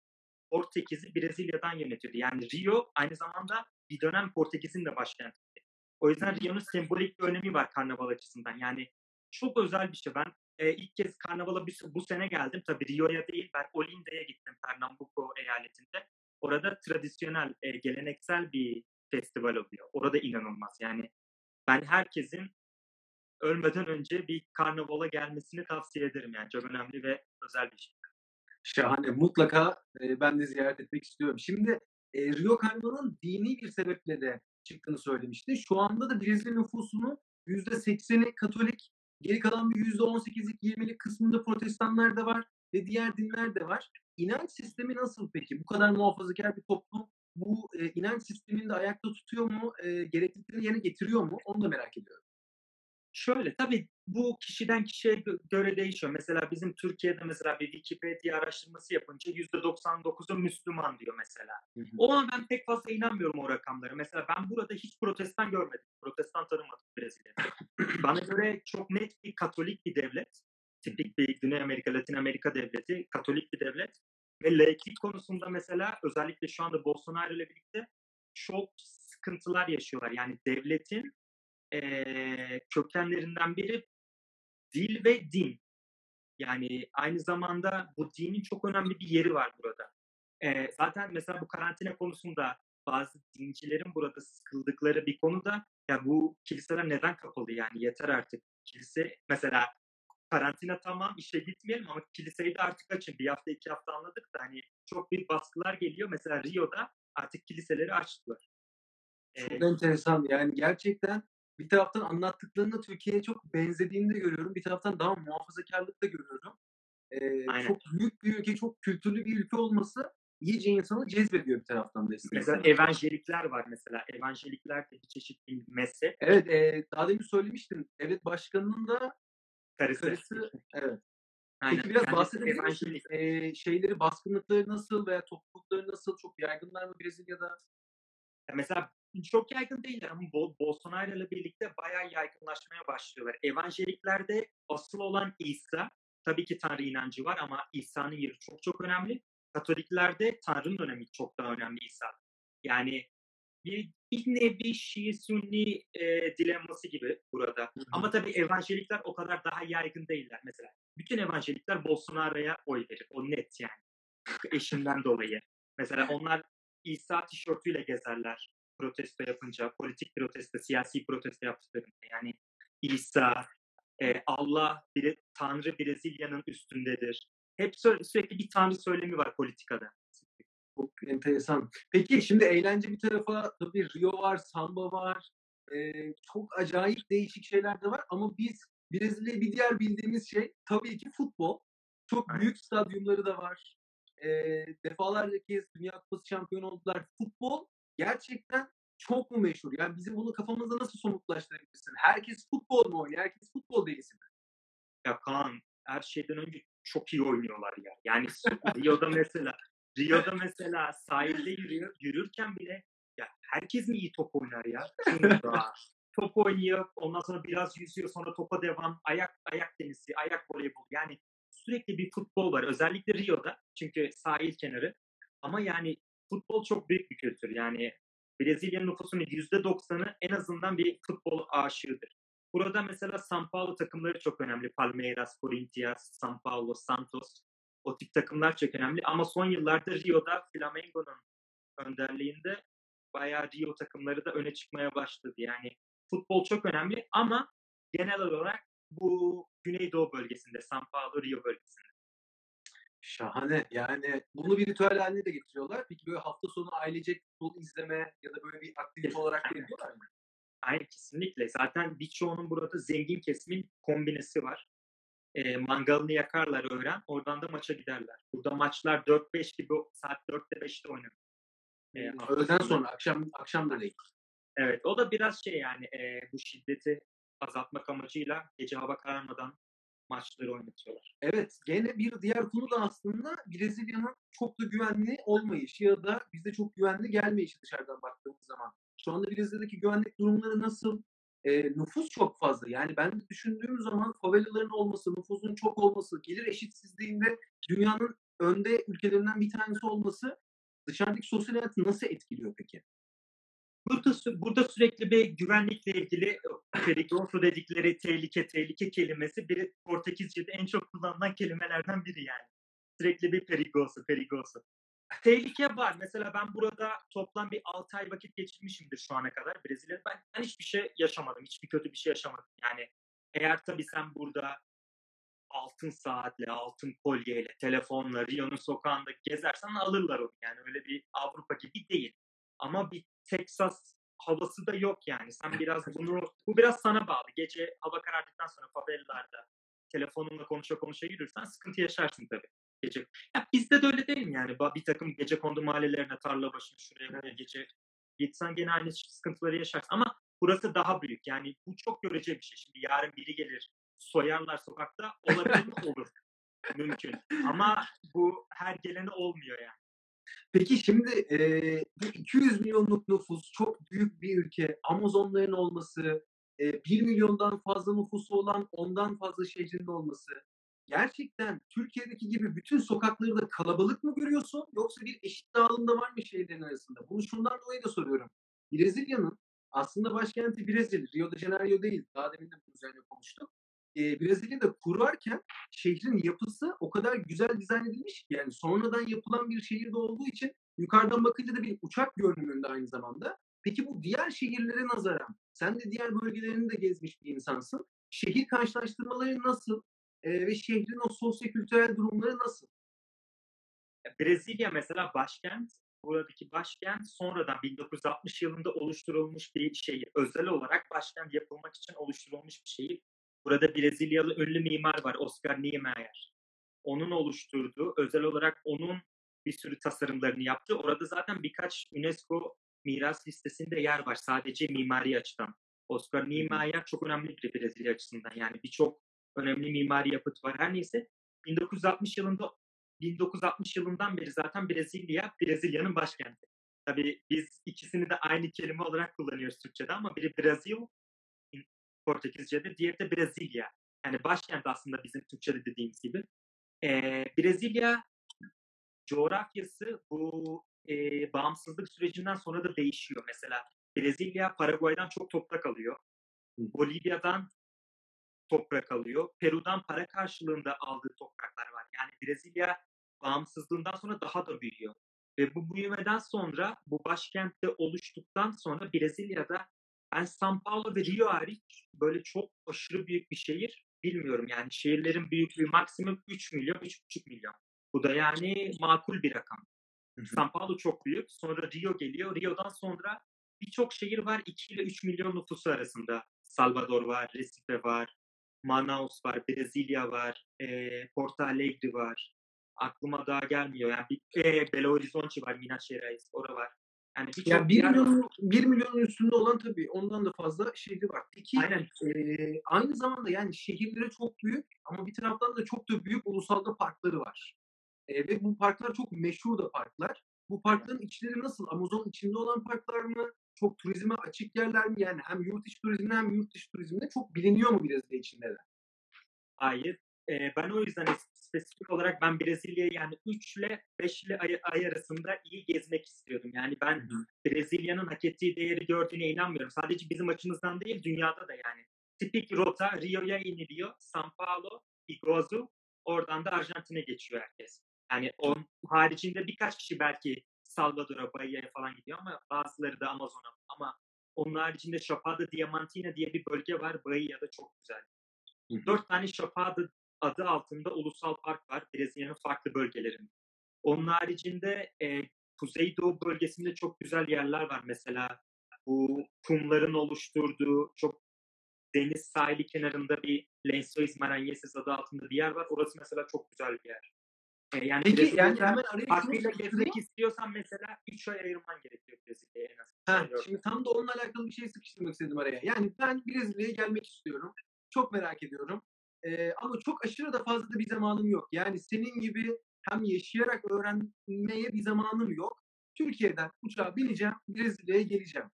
Portekiz'i Brezilya'dan yönetiyordu. Yani Rio aynı zamanda bir dönem Portekiz'in de başkentiydi. O yüzden Rio'nun sembolik bir önemi var karnaval açısından. Yani çok özel bir şey. Ben, eee, ilk kez karnavala bir bu sene geldim. Tabii Rio'ya değil, ben Olinde'ye gittim Pernambuco eyaletinde. Orada tradisyonel, eee, geleneksel bir festival oluyor. Orada inanılmaz. Yani ben herkesin ölmeden önce bir karnavala gelmesini tavsiye ederim. Yani çok önemli ve özel bir şey. Şahane. Mutlaka, eee, ben de ziyaret etmek istiyorum. Şimdi, eee, Rio Karnavalı'nın dini bir sebeple de çıktığını söylemiştin. Şu anda da Brezilya nüfusunun %80'i Katolik, geri kalan bir %18'lik, 20'lik kısmında Protestanlar da var ve diğer dinler de var. İnanç sistemi nasıl peki? Bu kadar muhafazakar bir toplum bu, eee, inanç sistemini de ayakta tutuyor mu? Eee, gereklilikleri yerine getiriyor mu? Onu da merak ediyorum. Şöyle, tabii bu kişiden kişiye gö göre değişiyor. Mesela bizim Türkiye'de mesela bir Wikipedia araştırması yapınca %99'u Müslüman diyor mesela. Hı hı. Ona ben pek fazla inanmıyorum o rakamlara. Mesela ben burada hiç Protestan görmedim. Protestan tanımadım Brezilya'da. [clears throat] Bana göre çok net bir Katolik bir devlet. Tipik bir Güney Amerika, Latin Amerika devleti. Katolik bir devlet ve laiklik konusunda mesela özellikle şu anda Bolsonaro ile birlikte çok sıkıntılar yaşıyorlar. Yani devletin, eee, kökenlerinden biri dil ve din. Yani aynı zamanda bu dinin çok önemli bir yeri var burada. Eee, zaten mesela bu karantina konusunda bazı dincilerin burada sıkıldıkları bir konu da ya bu kiliseler neden kapalı yani yeter artık. Kilise mesela karantina tamam işe gitmeyelim ama kiliseyi de artık açın. 1 hafta 2 hafta anladık da hani çok büyük baskılar geliyor. Mesela Rio'da artık kiliseleri açtılar. Çok Ee, enteresan. Yani gerçekten bir taraftan anlattıklarında Türkiye'ye çok benzediğini de görüyorum. Bir taraftan daha muhafazakarlık da görüyorum. Ee, Aynen. çok büyük bir ülke, çok kültürlü bir ülke olması iyice insanı cezbediyor bir taraftan da mesela istemez. evangelikler var mesela. Evangelikler de bir çeşit bir mezhep. Evet, e, daha demin söylemiştin. Evet başkanının da Karısı. karısı. Evet. Aynen. Peki biraz bahsedebilir misin? Ee, şeyleri, baskınlıkları nasıl veya toplulukları nasıl? Çok yaygınlar mı Brezilya'da? Mesela çok yaygın değiller ama Bol Bolsonaro ile birlikte bayağı yaygınlaşmaya başlıyorlar. Evanjeliklerde asıl olan İsa, tabii ki Tanrı inancı var ama İsa'nın yeri çok çok önemli. Katoliklerde Tanrı'nın önemi çok daha önemli İsa. Yani bir, bir nevi Şii Sünni e, dilemması gibi burada. Ama tabii evangelikler o kadar daha yaygın değiller mesela. Bütün evangelikler Bolsonaro'ya oy verir. O net yani. Eşinden dolayı. Mesela onlar İsa tişörtüyle gezerler protesto yapınca, politik protesto, siyasi protesto yaptıklarında. Yani İsa, e, Allah, biri, Tanrı Brezilya'nın üstündedir. Hep sü- sürekli bir Tanrı söylemi var politikada. Çok enteresan. Peki şimdi eğlence bir tarafa tabii Rio var, samba var. Ee, çok acayip değişik şeyler de var ama biz Brezilya'yı bir diğer bildiğimiz şey tabii ki futbol. Çok büyük stadyumları da var. Ee, defalarca kez Dünya Kupası şampiyonu oldular. Futbol gerçekten çok mu meşhur? Yani bizim bunu kafamızda nasıl somutlaştırabilirsin? Herkes futbol mu oynuyor? Herkes futbol delisi mi? Ya Kaan her şeyden önce çok iyi oynuyorlar ya. Yani Rio'da mesela Rio'da mesela sahilde yürüyor, yürürken bile ya herkes mi iyi top oynar ya? [laughs] Top oynuyor, ondan sonra biraz yüzüyor, sonra topa devam, ayak ayak tenisi, ayak voleybol. Yani sürekli bir futbol var. Özellikle Rio'da. Çünkü sahil kenarı. Ama yani futbol çok büyük bir kültür. Yani Brezilya'nın nüfusunun %90'ı en azından bir futbol aşığıdır. Burada mesela São Paulo takımları çok önemli. Palmeiras, Corinthians, São Paulo, Santos. O tip takımlar çok önemli. Ama son yıllarda Rio'da Flamengo'nun önderliğinde bayağı Rio takımları da öne çıkmaya başladı. Yani futbol çok önemli ama genel olarak bu Güneydoğu bölgesinde, São Paulo, Rio bölgesinde. Şahane. Yani bunu bir ritüel haline de getiriyorlar. Peki böyle hafta sonu ailecek futbol izleme ya da böyle bir aktivite olarak [laughs] da yapıyorlar mı? Aynen kesinlikle. Zaten birçoğunun burada zengin kesimin kombinesi var. E, mangalını yakarlar öğren. Oradan da maça giderler. Burada maçlar 4-5 gibi saat 4'te 5'te oynanıyor. E, Öğleden sonra, akşam akşam da değil. Evet o da biraz şey yani e, bu şiddeti azaltmak amacıyla gece hava kararmadan maçları oynatıyorlar. Evet, gene bir diğer konu da aslında Brezilya'nın çok da güvenli olmayışı ya da bize çok güvenli gelmeyişi dışarıdan baktığımız zaman. Şu anda Brezilya'daki güvenlik durumları nasıl? Ee, nüfus çok fazla. Yani ben düşündüğüm zaman favelaların olması, nüfusun çok olması, gelir eşitsizliğinde dünyanın önde ülkelerinden bir tanesi olması dışarıdaki sosyal hayatı nasıl etkiliyor peki? Burada burada sürekli bir güvenlikle ilgili perigoso dedikleri tehlike tehlike kelimesi biri Portekizce'de en çok kullanılan kelimelerden biri yani. Sürekli bir perigoso perigoso. Tehlike var. Mesela ben burada toplam bir 6 ay vakit geçirmişimdir şu ana kadar Brezilya'da. Ben, ben hiçbir şey yaşamadım. Hiçbir kötü bir şey yaşamadım. Yani eğer tabii sen burada altın saatle, altın kolyeyle, telefonla, Rio'nun sokağında gezersen alırlar onu. Yani öyle bir Avrupa gibi değil. Ama bir Texas havası da yok yani. Sen [laughs] biraz bunu, bu biraz sana bağlı. Gece hava karardıktan sonra favelalarda telefonunla konuşa konuşa yürürsen sıkıntı yaşarsın tabii. Gece. Ya bizde de öyle değil mi yani? Bir takım gece kondu mahallelerine, tarla başına, şuraya buraya gece gitsen gene aynı sıkıntıları yaşarsın. Ama burası daha büyük. Yani bu çok görece bir şey. Şimdi yarın biri gelir, soyarlar sokakta. Olabilir mi? [laughs] Olur. Mümkün. Ama bu her gelene olmuyor yani. Peki şimdi bu 200 milyonluk nüfus çok büyük bir ülke. Amazonların olması, eee 1 milyondan fazla nüfusu olan ondan fazla şehrin olması. Gerçekten Türkiye'deki gibi bütün sokakları da kalabalık mı görüyorsun yoksa bir eşit dağılımda var mı şehirlerin arasında? Bunu şundan dolayı da soruyorum. Brezilya'nın aslında başkenti Brezilya, Rio de Janeiro değil. Daha demin de bunun üzerine konuştuk. Eee Brezilya'da kurarken şehrin yapısı o kadar güzel dizayn edilmiş ki yani sonradan yapılan bir şehirde olduğu için yukarıdan bakınca da bir uçak görünümünde aynı zamanda. Peki bu diğer şehirlere nazaran sen de diğer bölgelerini de gezmiş bir insansın. Şehir karşılaştırmaları nasıl? Ee, ve şehrin o sosyokültürel durumları nasıl? Brezilya mesela başkent buradaki başkent sonradan 1960 yılında oluşturulmuş bir şehir. Özel olarak başkent yapılmak için oluşturulmuş bir şehir. Burada Brezilyalı ünlü mimar var Oscar Niemeyer. Onun oluşturduğu, özel olarak onun bir sürü tasarımlarını yaptı. Orada zaten birkaç UNESCO miras listesinde yer var sadece mimari açıdan. Oscar Niemeyer çok önemli bir Brezilya açısından. Yani birçok önemli mimari yapıt var. Her neyse 1960 yılında 1960 yılından beri zaten Brezilya, Brezilya'nın başkenti. Tabii biz ikisini de aynı kelime olarak kullanıyoruz Türkçe'de ama biri Brazil, Portekizce'de, diğeri de Brezilya. Yani başkent aslında bizim Türkçe'de dediğimiz gibi. Ee, Brezilya coğrafyası bu e, bağımsızlık sürecinden sonra da değişiyor. Mesela Brezilya Paraguay'dan çok toprak alıyor. Bolivya'dan toprak alıyor. Peru'dan para karşılığında aldığı topraklar var. Yani Brezilya bağımsızlığından sonra daha da büyüyor. Ve bu büyümeden sonra bu başkentte oluştuktan sonra Brezilya'da ben São Paulo ve Rio hariç böyle çok aşırı büyük bir şehir bilmiyorum. Yani şehirlerin büyüklüğü maksimum 3 milyon, 3,5 milyon. Bu da yani makul bir rakam. São Paulo çok büyük. Sonra Rio geliyor. Rio'dan sonra birçok şehir var 2 ile 3 milyon nüfusu arasında. Salvador var, Recife var, Manaus var, Brezilya var, e, Porto Alegre var. Aklıma daha gelmiyor. Yani bir, e, Belo Horizonte var, Minas Gerais, orada var. Yani birçok Yani 1 yer var. milyon, 1 milyonun üstünde olan tabii ondan da fazla şehri var. Peki Aynen. eee, aynı zamanda yani şehirleri çok büyük ama bir taraftan da çok da büyük ulusalda parkları var. Eee, ve bu parklar çok meşhur da parklar. Bu parkların içleri nasıl? Amazon içinde olan parklar mı? Çok turizme açık yerler mi? Yani hem yurt içi turizminde hem yurt dışı turizminde çok biliniyor mu Brezilya içinde de? Hayır. Ee, ben o yüzden es- spesifik olarak ben Brezilya'yı yani 3 ile 5 ile ay, ay arasında iyi gezmek istiyordum. Yani ben Brezilya'nın hak ettiği değeri gördüğüne inanmıyorum. Sadece bizim açımızdan değil dünyada da yani. Tipik rota Rio'ya iniliyor. São Paulo, Iguazu. Oradan da Arjantin'e geçiyor herkes. Yani onun haricinde birkaç kişi belki Salvador'a, Bahia'ya falan gidiyor ama bazıları da Amazon'a. Ama onun haricinde Chapada Diamantina diye bir bölge var. Bahia'da çok güzel. Dört tane Chapada adı altında ulusal park var Brezilya'nın farklı bölgelerinde. Onun haricinde e, Kuzeydoğu bölgesinde çok güzel yerler var. Mesela bu kumların oluşturduğu çok deniz sahili kenarında bir Lençóis Maranhenses adı altında bir yer var. Orası mesela çok güzel bir yer. E, yani Peki Brezilya yani hemen araya farklıyla gezmek istiyorsan mesela 3 ay ayırman gerekiyor Brezilya'ya en az. Ha, şimdi tam da onunla alakalı bir şey sıkıştırmak istedim araya. Yani ben Brezilya'ya gelmek istiyorum. Çok merak ediyorum. Ee, ama çok aşırı da fazla da bir zamanım yok. Yani senin gibi hem yaşayarak öğrenmeye bir zamanım yok. Türkiye'den uçağa bineceğim, Brezilya'ya geleceğim.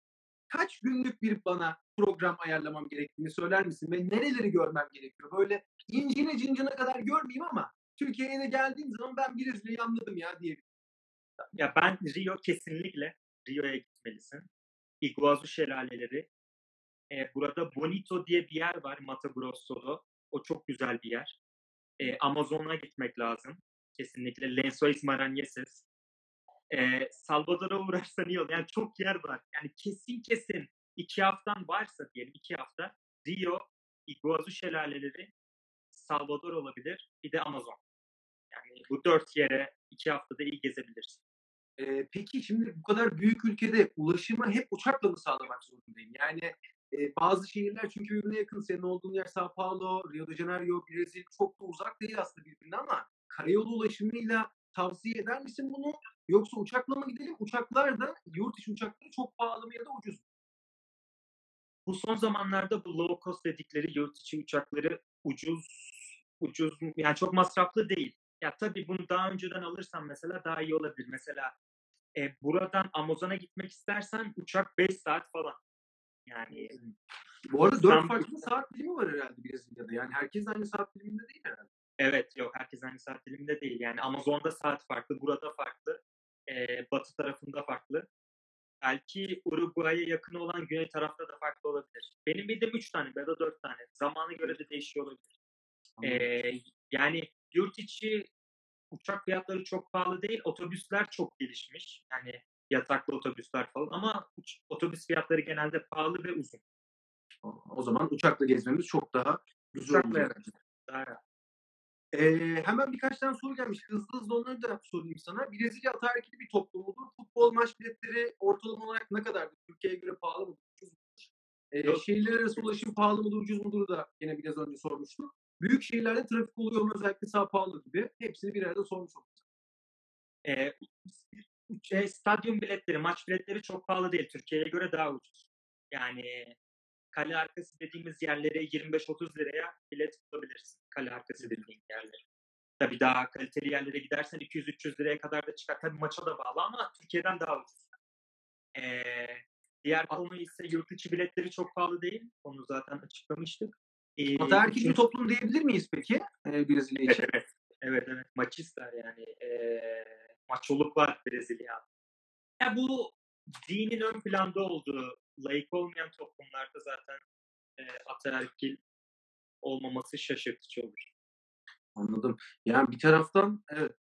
Kaç günlük bir bana program ayarlamam gerektiğini söyler misin? Ve nereleri görmem gerekiyor? Böyle incine cincine kadar görmeyeyim ama Türkiye'ye de geldiğim zaman ben Brezilya'yı anladım ya diye. Ya ben Rio kesinlikle Rio'ya gitmelisin. Iguazu şelaleleri. Ee, burada Bonito diye bir yer var Mato Grosso'da. O çok güzel bir yer. Ee, Amazon'a gitmek lazım. Kesinlikle. Lençóis Maranhenses. Ee, Salvador'a uğrarsan iyi olur. Yani çok yer var. Yani kesin kesin iki haftan varsa diyelim iki hafta Rio, Iguazu şelaleleri, Salvador olabilir. Bir de Amazon. Yani bu dört yere iki haftada iyi gezebilirsin. Ee, peki şimdi bu kadar büyük ülkede ulaşımı hep uçakla mı sağlamak zorundayım? Yani e, bazı şehirler çünkü birbirine yakın. Senin olduğun yer Sao Paulo, Rio de Janeiro, Brezilya çok da uzak değil aslında birbirine ama karayolu ulaşımıyla tavsiye eder misin bunu? Yoksa uçakla mı gidelim? Uçaklar da yurt dışı uçakları çok pahalı mı ya da ucuz mu? Bu son zamanlarda bu low cost dedikleri yurt içi uçakları ucuz ucuz yani çok masraflı değil. Ya tabii bunu daha önceden alırsan mesela daha iyi olabilir. Mesela e, buradan Amazon'a gitmek istersen uçak 5 saat falan. Yani Bu arada dört farklı saat dilimi var herhalde Brezilya'da. Yani herkes aynı saat diliminde değil herhalde. evet yok herkes aynı saat diliminde değil. Yani Amazon'da saat farklı, burada farklı. e, batı tarafında farklı. Belki Uruguay'a yakın olan güney tarafta da farklı olabilir. Benim bildiğim 3 tane ya da 4 tane. Zamana göre de değişiyor olabilir. Ee, yani yurt içi uçak fiyatları çok pahalı değil. Otobüsler çok gelişmiş. Yani yataklı otobüsler falan ama uç- otobüs fiyatları genelde pahalı ve uzun. O- zaman uçakla gezmemiz çok daha güzel Uçakla olacak. evet. Ee, hemen birkaç tane soru gelmiş. Hızlı hızlı onları da sorayım sana. Brezilya ataerkili bir toplum mudur? Futbol maç biletleri ortalama olarak ne kadardır? Türkiye'ye göre pahalı mı? Ucuz mudur? Ee, şehirler arası ulaşım pahalı mıdır, ucuz mudur da yine biraz önce sormuştuk. Büyük şehirlerde trafik oluyor mu özellikle Sao Paulo gibi? Hepsini bir arada sormuş olduk. Ee, şey, stadyum biletleri, maç biletleri çok pahalı değil. Türkiye'ye göre daha ucuz. Yani kale arkası dediğimiz yerlere 25-30 liraya bilet bulabilirsin. Kale arkası dediğin yerlere. Tabii daha kaliteli yerlere gidersen 200-300 liraya kadar da çıkar. Tabii maça da bağlı ama Türkiye'den daha ucuz. Ee, diğer konu ise yurt içi biletleri çok pahalı değil. Onu zaten açıklamıştık. Ee, Ataerkil bir üçüncü- toplum diyebilir miyiz peki ee, Brezilya için? Evet, evet, evet. Maç ister yani. Eee maçoluk var Brezilya. Ya bu dinin ön planda olduğu, layık olmayan toplumlarda zaten e, ataerkil olmaması şaşırtıcı olur. Anladım. Yani bir taraftan evet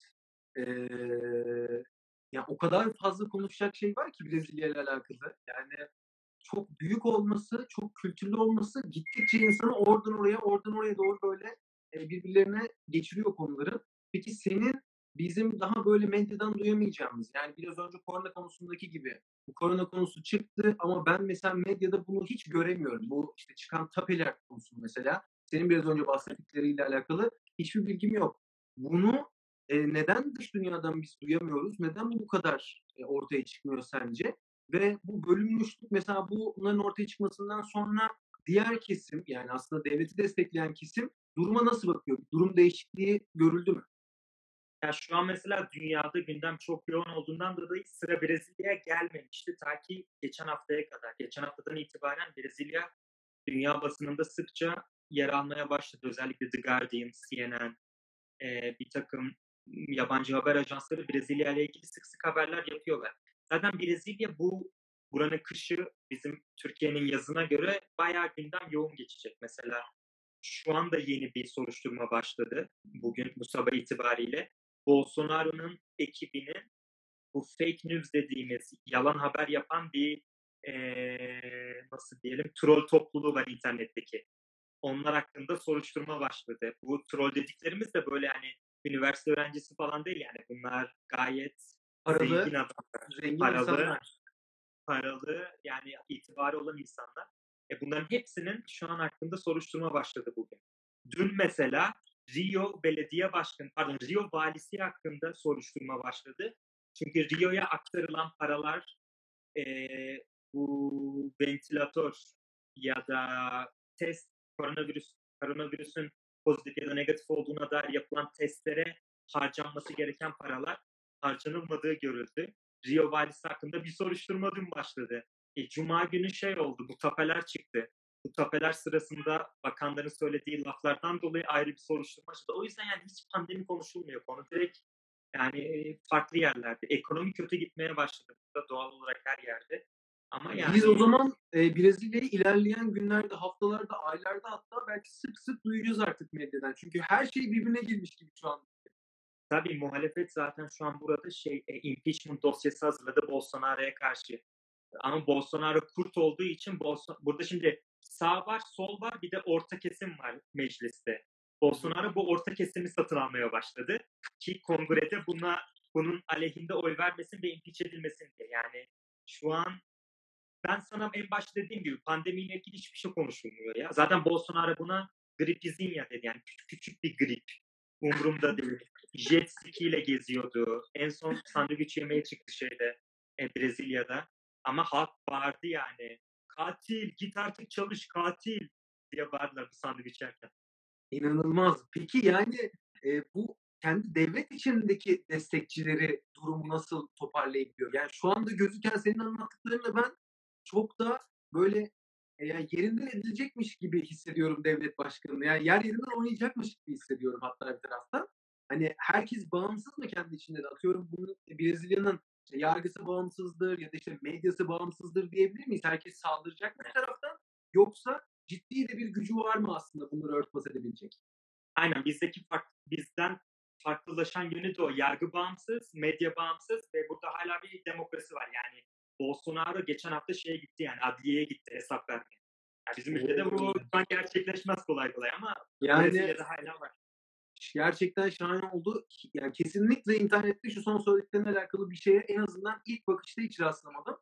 eee ya o kadar fazla konuşacak şey var ki Brezilya ile alakalı. Yani çok büyük olması, çok kültürlü olması gittikçe insanı oradan oraya, oradan oraya doğru böyle e, birbirlerine geçiriyor konuları. Peki senin bizim daha böyle medyadan duyamayacağımız yani biraz önce korona konusundaki gibi bu korona konusu çıktı ama ben mesela medyada bunu hiç göremiyorum. Bu işte çıkan tapeler konusu mesela senin biraz önce bahsettikleriyle alakalı hiçbir bilgim yok. Bunu e, neden dış dünyadan biz duyamıyoruz? Neden bu kadar e, ortaya çıkmıyor sence? Ve bu bölünmüşlük mesela bunların ortaya çıkmasından sonra diğer kesim yani aslında devleti destekleyen kesim duruma nasıl bakıyor? Durum değişikliği görüldü mü? Ya şu an mesela dünyada gündem çok yoğun olduğundan dolayı sıra Brezilya'ya gelmemişti. Ta ki geçen haftaya kadar. Geçen haftadan itibaren Brezilya dünya basınında sıkça yer almaya başladı. Özellikle The Guardian, CNN, e, bir takım yabancı haber ajansları Brezilya ile ilgili sık sık haberler yapıyorlar. Zaten Brezilya bu buranın kışı bizim Türkiye'nin yazına göre bayağı gündem yoğun geçecek. Mesela şu anda yeni bir soruşturma başladı. Bugün bu sabah itibariyle. Bolsonaro'nun ekibinin bu fake news dediğimiz yalan haber yapan bir eee, nasıl diyelim troll topluluğu var internetteki. Onlar hakkında soruşturma başladı. Bu troll dediklerimiz de böyle hani üniversite öğrencisi falan değil yani. Bunlar gayet Paralı, zengin adamlar, zengin paralı, insanlar. paralı yani itibarı olan insanlar. E bunların hepsinin şu an hakkında soruşturma başladı bugün. Dün mesela Rio Belediye Başkanı, pardon Rio Valisi hakkında soruşturma başladı. Çünkü Rio'ya aktarılan paralar e, bu ventilatör ya da test koronavirüs koronavirüsün pozitif ya da negatif olduğuna dair yapılan testlere harcanması gereken paralar harcanılmadığı görüldü. Rio valisi hakkında bir soruşturma dün başladı. E, Cuma günü şey oldu, bu tapeler çıktı. Bu tapeler sırasında bakanların söylediği laflardan dolayı ayrı bir soruşturma başladı. O yüzden yani hiç pandemi konuşulmuyor konu. Direkt yani e, farklı yerlerde. Ekonomi kötü gitmeye başladı. Burada doğal olarak her yerde. Ama yani Biz o zaman e, Brezilya'yı ilerleyen günlerde, haftalarda, aylarda hatta belki sık sık duyacağız artık medyadan. Çünkü her şey birbirine girmiş gibi şu an. Tabii muhalefet zaten şu an burada şey e, impeachment dosyası hazırladı Bolsonaro'ya karşı. Ama Bolsonaro kurt olduğu için Bolso- burada şimdi sağ var, sol var, bir de orta kesim var mecliste. Bolsonaro bu orta kesimi satın almaya başladı ki kongrede buna bunun aleyhinde oy vermesin ve impeach edilmesin diye. Yani şu an ben sana en başta dediğim gibi pandemiyle ilgili hiçbir şey konuşulmuyor ya. Zaten Bolsonaro buna gripizinya dedi. Yani küçük, küçük bir grip. Umurumda değil. Jet ski ile geziyordu. En son sandviç yemeye çıktı şeyde e, Brezilya'da. Ama halk bağırdı yani. Katil git artık çalış katil diye bağırdılar bu sandviç yerken. İnanılmaz. Peki yani e, bu kendi devlet içindeki destekçileri durumu nasıl toparlayabiliyor? Yani şu anda gözüken senin anlattıklarınla ben çok da böyle e, yani yerinden edilecekmiş gibi hissediyorum devlet başkanını. Yani yer yerinden oynayacakmış gibi hissediyorum hatta bir taraftan. Hani herkes bağımsız mı kendi içinde de? Atıyorum bunun Brezilya'nın işte yargısı bağımsızdır ya da işte medyası bağımsızdır diyebilir miyiz? Herkes saldıracak mı bir taraftan? Yoksa ciddi de bir gücü var mı aslında bunları örtbas edebilecek? Aynen bizdeki fark, bizden farklılaşan yönü de o. Yargı bağımsız, medya bağımsız ve burada hala bir demokrasi var. Yani Bolsonaro geçen hafta şeye gitti yani adliyeye gitti hesap vermeye. Yani bizim ülkede bu gerçekleşmez kolay kolay ama Yani hala var. Gerçekten şahane oldu. Yani kesinlikle internette şu son söylediklerine alakalı bir şeye en azından ilk bakışta hiç rastlamadım.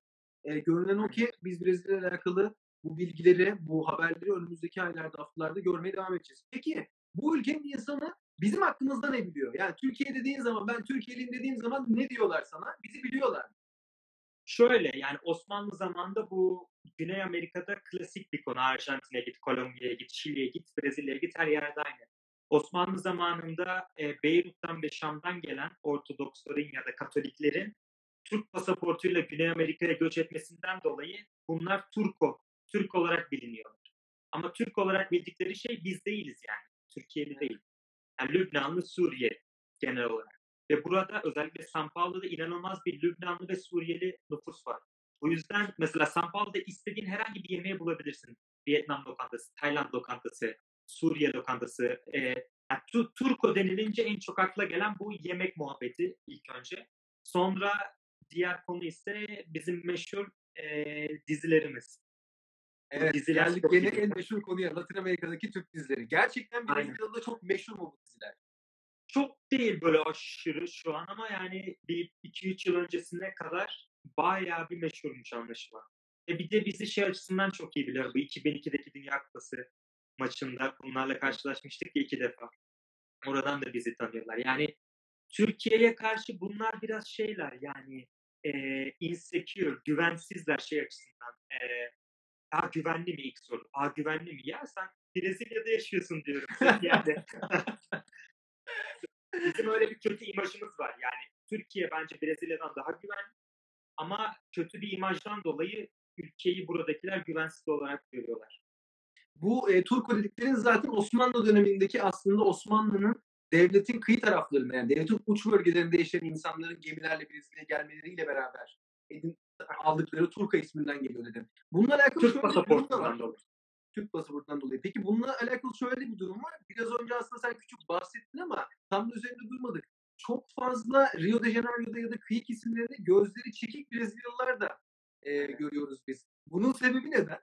E, görünen o ki biz Brezilya ile alakalı bu bilgileri, bu haberleri önümüzdeki aylarda, haftalarda görmeye devam edeceğiz. Peki bu ülkenin insanı bizim hakkımızda ne biliyor? Yani Türkiye dediğin zaman, ben Türkiye'liyim dediğim zaman ne diyorlar sana? Bizi biliyorlar. Şöyle yani Osmanlı zamanında bu Güney Amerika'da klasik bir konu. Arjantin'e git, Kolombiya'ya git, Şili'ye git, Brezilya'ya git her yerde aynı. Osmanlı zamanında e, Beyrut'tan ve Şam'dan gelen Ortodoksların ya da Katoliklerin Türk pasaportuyla Güney Amerika'ya göç etmesinden dolayı bunlar Turko, Türk olarak biliniyorlar. Ama Türk olarak bildikleri şey biz değiliz yani. Türkiye'li değil. Yani Lübnanlı, Suriye genel olarak. Ve burada özellikle São Paulo'da inanılmaz bir Lübnanlı ve Suriyeli nüfus var. Bu yüzden mesela São Paulo'da istediğin herhangi bir yemeği bulabilirsin. Vietnam lokantası, Tayland lokantası, Suriye lokantası. E, yani tu, Turko denilince en çok akla gelen bu yemek muhabbeti ilk önce. Sonra diğer konu ise bizim meşhur e, dizilerimiz. Evet, diziler geldik gene en meşhur konuya Latin Amerika'daki Türk dizileri. Gerçekten. Brezilya'da çok meşhur mu bu diziler? Çok değil böyle aşırı şu an ama yani bir 2-3 yıl öncesine kadar bayağı bir meşhurmuş anlaşılan. E bir de bizi şey açısından çok iyi biliyor. Bu 2002'deki Dünya Kupası maçında bunlarla karşılaşmıştık ya iki defa. Oradan da bizi tanıyorlar. Yani Türkiye'ye karşı bunlar biraz şeyler yani e, insecure, güvensizler şey açısından. E, Aa, güvenli mi ilk soru? Aa, güvenli mi? Ya sen Brezilya'da yaşıyorsun diyorum. yani. [laughs] Bizim öyle bir kötü imajımız var. Yani Türkiye bence Brezilya'dan daha güvenli. Ama kötü bir imajdan dolayı ülkeyi buradakiler güvensiz olarak görüyorlar. Bu e, Turko dediklerin zaten Osmanlı dönemindeki aslında Osmanlı'nın devletin kıyı taraflarında yani devletin uç bölgelerinde yaşayan insanların gemilerle Brezilya'ya gelmeleriyle beraber edin, aldıkları Turka isminden geliyor dedim. Bununla alakalı Türk pasaportundan dolayı. Türk pasaportundan dolayı. Peki bununla alakalı şöyle bir durum var. Biraz önce aslında sen küçük bahsettin ama tam da üzerinde durmadık. Çok fazla Rio de Janeiro'da ya da kıyı kesimlerinde gözleri çekik Brezilyalılar da e, görüyoruz biz. Bunun sebebi neden?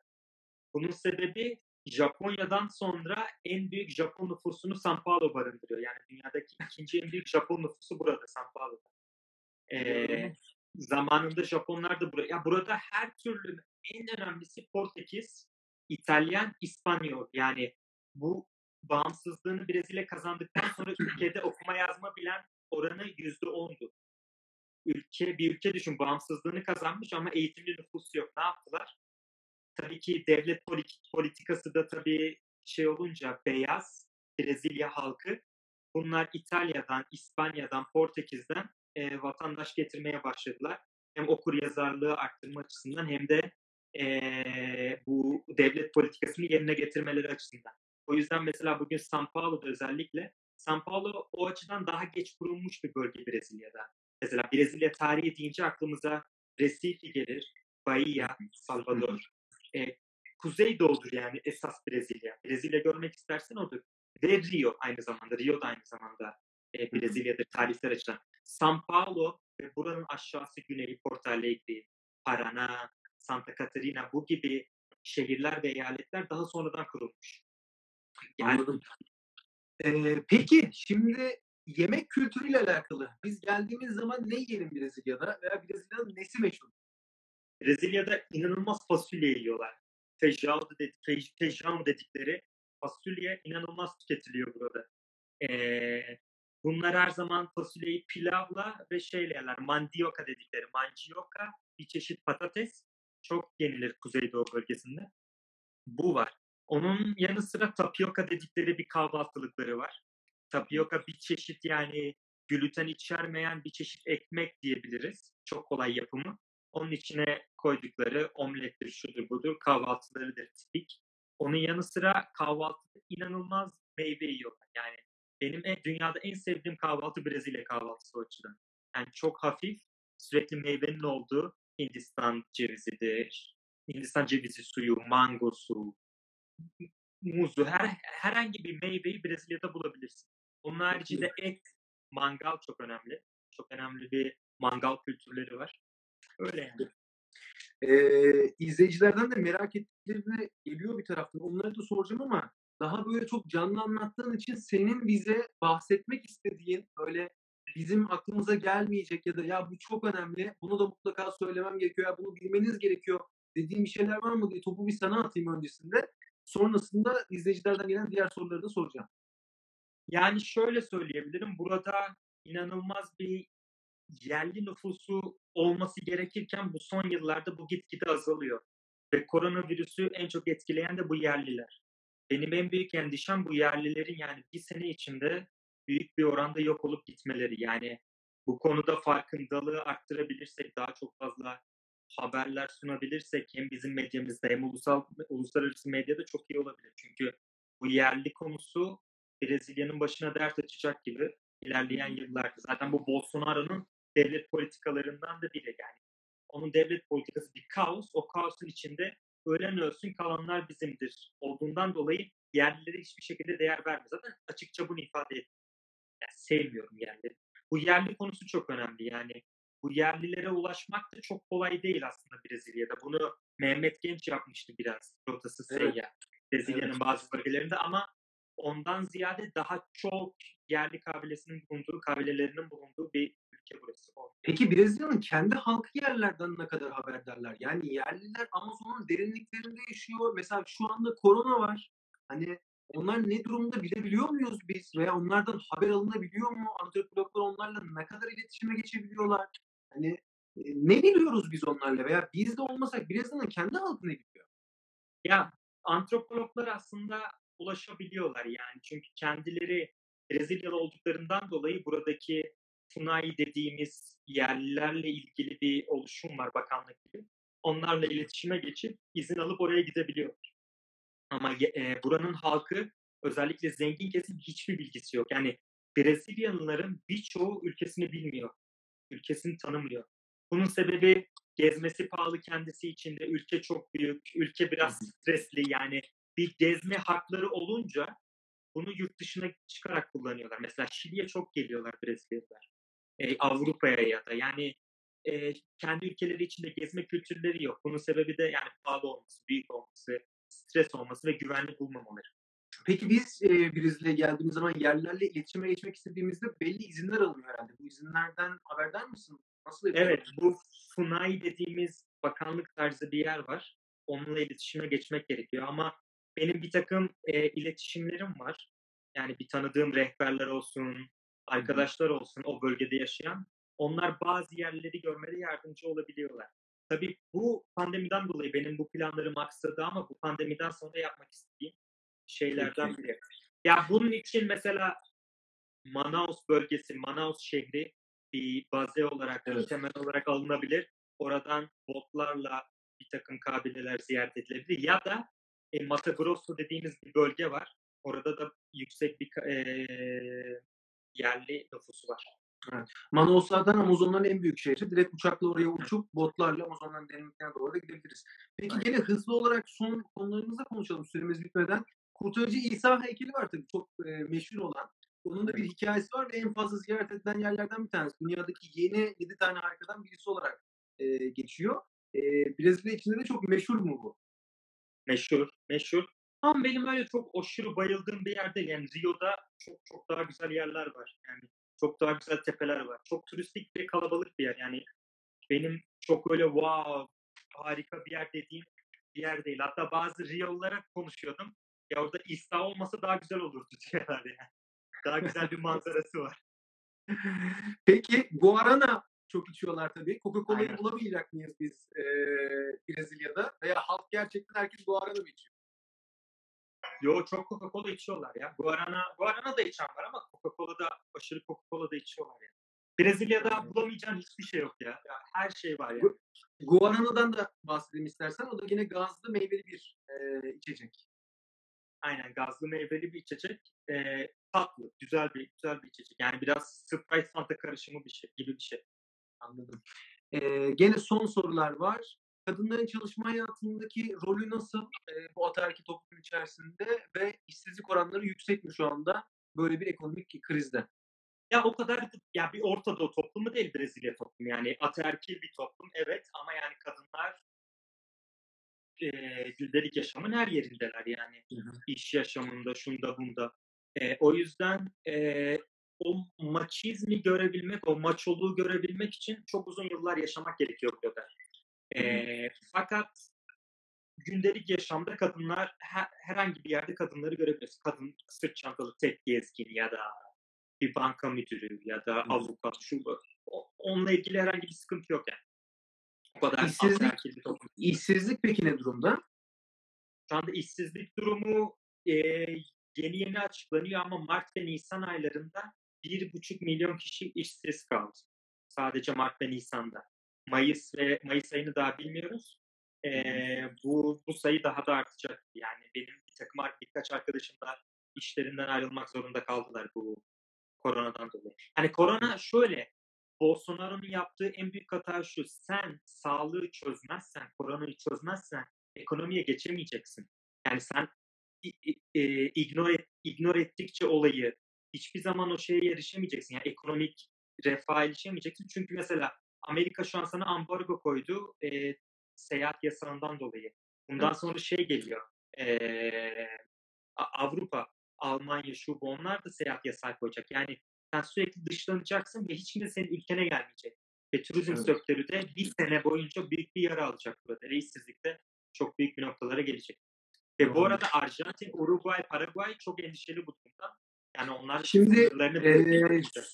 Bunun sebebi Japonya'dan sonra en büyük Japon nüfusunu São Paulo barındırıyor. Yani dünyadaki ikinci en büyük Japon nüfusu burada São Paulo'da. Ee, zamanında Japonlar da burada. Ya burada her türlü en önemlisi Portekiz, İtalyan, İspanyol. Yani bu bağımsızlığını Brezilya kazandıktan sonra [clears throat] ülkede okuma yazma bilen oranı yüzde ondu. Ülke, bir ülke düşün bağımsızlığını kazanmış ama eğitimli nüfus yok. Ne yaptılar? Tabii ki devlet politik, politikası da tabii şey olunca beyaz Brezilya halkı bunlar İtalya'dan, İspanya'dan, Portekiz'den e, vatandaş getirmeye başladılar. Hem okur yazarlığı arttırma açısından hem de e, bu devlet politikasını yerine getirmeleri açısından. O yüzden mesela bugün São Paulo'da özellikle São Paulo o açıdan daha geç kurulmuş bir bölge Brezilya'da. Mesela Brezilya tarihi deyince aklımıza Recife gelir, Bahia, Salvador. E, Kuzeydoğudur yani esas Brezilya. Brezilya görmek istersen odur. Ve Rio aynı zamanda. Rio da aynı zamanda e, Brezilya'dır tarihsel açıdan. São Paulo ve buranın aşağısı güneyi Porto Alegre, Paraná, Santa Catarina bu gibi şehirler ve eyaletler daha sonradan kurulmuş. Yani Anladım. Ee, peki şimdi yemek kültürüyle alakalı biz geldiğimiz zaman ne yiyelim Brezilya'da veya Brezilya'nın nesi meşhur? Brezilya'da inanılmaz fasulye yiyorlar. Feijão, dedi, fej, feijão dedikleri fasulye inanılmaz tüketiliyor burada. Ee, bunlar her zaman fasulyeyi pilavla ve şeyle yerler. Mandioka dedikleri. Mandioka bir çeşit patates. Çok yenilir Kuzeydoğu bölgesinde. Bu var. Onun yanı sıra tapioka dedikleri bir kahvaltılıkları var. Tapioka bir çeşit yani gluten içermeyen bir çeşit ekmek diyebiliriz. Çok kolay yapımı. Onun içine koydukları omlettir, şudur budur, kahvaltılarıdır tipik. Onun yanı sıra kahvaltıda inanılmaz meyve yiyorlar. Yani benim en, dünyada en sevdiğim kahvaltı Brezilya kahvaltısı o açıdan. Yani çok hafif, sürekli meyvenin olduğu Hindistan cevizidir, Hindistan cevizi suyu, mangosu, muzu, her, herhangi bir meyveyi Brezilya'da bulabilirsin. Onun haricinde et, mangal çok önemli. Çok önemli bir mangal kültürleri var. Öyle yani. Ee, izleyicilerden de merak ettiklerini geliyor bir taraftan. Onları da soracağım ama daha böyle çok canlı anlattığın için senin bize bahsetmek istediğin böyle bizim aklımıza gelmeyecek ya da ya bu çok önemli bunu da mutlaka söylemem gerekiyor ya bunu bilmeniz gerekiyor dediğin bir şeyler var mı diye topu bir sana atayım öncesinde. Sonrasında izleyicilerden gelen diğer soruları da soracağım. Yani şöyle söyleyebilirim. Burada inanılmaz bir yerli nüfusu olması gerekirken bu son yıllarda bu gitgide azalıyor. Ve koronavirüsü en çok etkileyen de bu yerliler. Benim en büyük endişem bu yerlilerin yani bir sene içinde büyük bir oranda yok olup gitmeleri. Yani bu konuda farkındalığı arttırabilirsek, daha çok fazla haberler sunabilirsek hem bizim medyamızda hem ulusal uluslararası medyada çok iyi olabilir. Çünkü bu yerli konusu Brezilya'nın başına dert açacak gibi ilerleyen yıllarda. Zaten bu Bolsonaro'nun devlet politikalarından da biri yani. Onun devlet politikası bir kaos. O kaosun içinde ölen ölsün kalanlar bizimdir olduğundan dolayı yerlilere hiçbir şekilde değer vermiyor. Zaten açıkça bunu ifade ediyor. Yani sevmiyorum yerleri. Bu yerli konusu çok önemli. Yani bu yerlilere ulaşmak da çok kolay değil aslında Brezilya'da. Bunu Mehmet Genç yapmıştı biraz rotası Evet. Seyya. Brezilya'nın Evet. bazı bölgelerinde ama ondan ziyade daha çok yerli kabilesinin bulunduğu, kabilelerinin bulunduğu bir ülke burası. Peki Brezilya'nın kendi halkı yerlerden ne kadar haberdarlar? Yani yerliler Amazon'un derinliklerinde yaşıyor. Mesela şu anda korona var. Hani onlar ne durumda bilebiliyor muyuz biz? Veya onlardan haber alınabiliyor mu? Antropologlar onlarla ne kadar iletişime geçebiliyorlar? Hani e, ne biliyoruz biz onlarla? Veya biz de olmasak Brezilya'nın kendi halkı ne biliyor? Ya antropologlar aslında ulaşabiliyorlar yani çünkü kendileri Brezilyalı olduklarından dolayı buradaki Funai dediğimiz yerlilerle ilgili bir oluşum var bakanlık gibi. Onlarla iletişime geçip izin alıp oraya gidebiliyorlar. Ama e, buranın halkı özellikle zengin kesim hiçbir bilgisi yok. Yani Brezilyalıların birçoğu ülkesini bilmiyor. Ülkesini tanımıyor. Bunun sebebi gezmesi pahalı kendisi içinde. Ülke çok büyük. Ülke biraz stresli. Yani bir gezme hakları olunca bunu yurt dışına çıkarak kullanıyorlar. Mesela Şili'ye çok geliyorlar Brezilyalılar. E, Avrupa'ya ya da yani e, kendi ülkeleri içinde gezme kültürleri yok. Bunun sebebi de yani pahalı olması, büyük olması, stres olması ve güvenli bulmamaları. Peki biz e, Brezilya'ya geldiğimiz zaman yerlilerle iletişime geçmek istediğimizde belli izinler alınıyor herhalde. Bu izinlerden haberdar mısın? Nasıl yapıyorlar? Evet, bu FUNAI dediğimiz bakanlık tarzı bir yer var. Onunla iletişime geçmek gerekiyor ama benim bir takım e, iletişimlerim var. Yani bir tanıdığım rehberler olsun, arkadaşlar olsun o bölgede yaşayan. Onlar bazı yerleri görmede yardımcı olabiliyorlar. Tabii bu pandemiden dolayı benim bu planlarım aksadı ama bu pandemiden sonra yapmak istediğim şeylerden biri. Ya bunun için mesela Manaus bölgesi, Manaus şehri bir baze olarak, Evet. temel olarak alınabilir. Oradan botlarla bir takım kabileler ziyaret edilebilir. Ya da e, Mato Grosso dediğimiz bir bölge var. Orada da yüksek bir e, yerli nüfusu var. Manaus'lardan Amazonların en büyük şehri. Direkt uçakla oraya uçup botlarla Amazonların derinliklerine doğru da gidebiliriz. Peki Aynen. gene hızlı olarak son konularımızı konuşalım süremiz bitmeden. Kurtarıcı İsa heykeli var tabii çok e, meşhur olan. Onun da bir hikayesi var ve en fazla ziyaret edilen yerlerden bir tanesi. Dünyadaki yeni 7 tane harikadan birisi olarak e, geçiyor. E, Brezilya içinde de çok meşhur mu bu? Meşhur, meşhur. Ama benim öyle çok aşırı bayıldığım bir yer değil. Yani Rio'da çok çok daha güzel yerler var. Yani çok daha güzel tepeler var. Çok turistik ve kalabalık bir yer. Yani benim çok öyle wow harika bir yer dediğim bir yer değil. Hatta bazı Rio'lara konuşuyordum. Ya orada İsa olmasa daha güzel olurdu [laughs] diyorlar yani. Daha güzel bir manzarası var. Peki Guarana çok içiyorlar tabii. Coca-Cola'yı bulamayacak mıyız biz e, Brezilya'da? Veya halk gerçekten herkes Guarana mı içiyor? Yo çok Coca-Cola içiyorlar ya. Guarana, Guarana da içen var ama Coca-Cola'da aşırı Coca-Cola da içiyorlar ya. Brezilya'da bulamayacağın hiçbir şey yok ya. ya her şey var ya. Bu- Guarana'dan da bahsedeyim istersen. O da yine gazlı meyveli bir e, içecek. Aynen gazlı meyveli bir içecek. Ee, tatlı, güzel bir güzel bir içecek. Yani biraz Sprite Fanta karışımı bir şey gibi bir şey. Anladım. E, gene son sorular var. Kadınların çalışma hayatındaki rolü nasıl e, bu ataerkil toplum içerisinde ve işsizlik oranları yüksek mi şu anda böyle bir ekonomik krizde? Ya o kadar ya bir Orta Doğu toplumu değil Brezilya toplumu. Yani ataerkil bir toplum evet ama yani kadınlar e, gündelik yaşamın her yerindeler yani. Hı hı. İş yaşamında, şunda bunda. E, o yüzden e, o maçizmi görebilmek, o maçoluğu görebilmek için çok uzun yıllar yaşamak gerekiyor burada. E, fakat gündelik yaşamda kadınlar her, herhangi bir yerde kadınları görebiliriz. Kadın sırt çantalı tek gezgin ya da bir banka müdürü ya da avukat şu Onunla ilgili herhangi bir sıkıntı yok yani. O kadar İşsizlik-. İşsizlik peki ne durumda? Şu anda işsizlik durumu e, yeni yeni açıklanıyor ama Mart ve Nisan aylarında 1,5 milyon kişi işsiz kaldı. Sadece Mart ve Nisan'da. Mayıs ve Mayıs ayını daha bilmiyoruz. E, bu, bu sayı daha da artacak. Yani benim bir takım birkaç arkadaşım da işlerinden ayrılmak zorunda kaldılar bu koronadan dolayı. Hani korona şöyle, Bolsonaro'nun yaptığı en büyük hata şu. Sen sağlığı çözmezsen, koronayı çözmezsen ekonomiye geçemeyeceksin. Yani sen e, ignore, ignore ettikçe olayı hiçbir zaman o şeye erişemeyeceksin. Yani ekonomik refaha erişemeyeceksin. Çünkü mesela Amerika şu an sana ambargo koydu e, seyahat yasağından dolayı. Bundan Evet. sonra şey geliyor. e, Avrupa, Almanya, şu bu onlar da seyahat yasağı koyacak. Yani sen sürekli dışlanacaksın ve hiç kimse senin ülkene gelmeyecek. Ve turizm Evet. sektörü de bir sene boyunca büyük bir yara alacak burada. Ve işsizlikte çok büyük bir noktalara gelecek. Ve bu arada Arjantin, Uruguay, Paraguay çok endişeli bu durumda. Yani onlar Şimdi, bırakmayacak.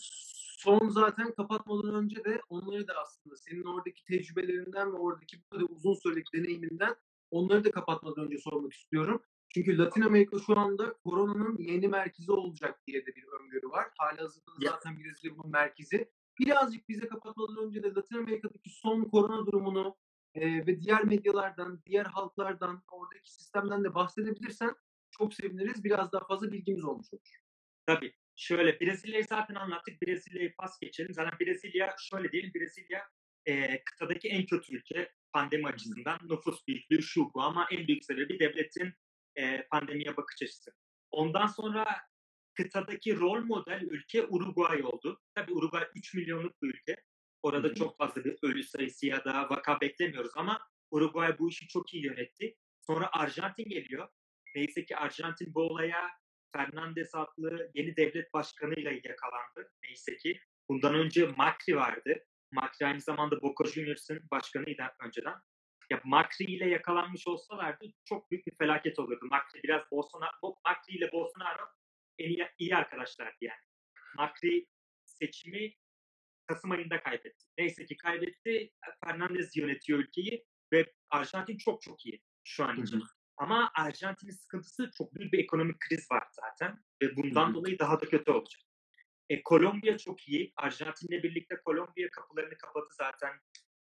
son zaten kapatmadan önce de onları da aslında senin oradaki tecrübelerinden ve oradaki bu kadar uzun sürelik deneyiminden onları da kapatmadan önce sormak istiyorum. Çünkü Latin Amerika şu anda koronanın yeni merkezi olacak diye de bir öngörü var. Halihazırda da Ya. zaten Brezilya bunun merkezi. Birazcık bize kapatmadan önce de Latin Amerika'daki son korona durumunu e, ve diğer medyalardan, diğer halklardan, oradaki sistemden de bahsedebilirsen çok seviniriz. Biraz daha fazla bilgimiz olmuş olur. Tabii. Şöyle Brezilya'yı zaten anlattık. Brezilya'yı pas geçelim. Zaten Brezilya şöyle diyelim. Brezilya e, kıtadaki en kötü ülke pandemi açısından. Nüfus büyüklüğü şu bu ama en büyük sebebi devletin e, pandemiye bakış açısı. Ondan sonra kıtadaki rol model ülke Uruguay oldu. Tabii Uruguay 3 milyonluk bir ülke. Orada çok fazla bir ölü sayısı ya da vaka beklemiyoruz ama Uruguay bu işi çok iyi yönetti. Sonra Arjantin geliyor. Neyse ki Arjantin bu olaya Fernandez adlı yeni devlet başkanıyla yakalandı. Neyse ki bundan önce Macri vardı. Macri aynı zamanda Boca Juniors'ın başkanıydı önceden. Ya Macri ile yakalanmış olsalardı çok büyük bir felaket olurdu. Macri biraz Bolsonaro, Macri ile Bolsonaro en iyi, iyi arkadaşlardı yani. Macri seçimi Kasım ayında kaybetti. Neyse ki kaybetti. Fernandez yönetiyor ülkeyi ve Arjantin çok çok iyi şu an için. Ama Arjantin'in sıkıntısı çok büyük bir ekonomik kriz var zaten ve bundan dolayı daha da kötü olacak. E, Kolombiya çok iyi. Arjantin'le birlikte Kolombiya kapılarını kapattı zaten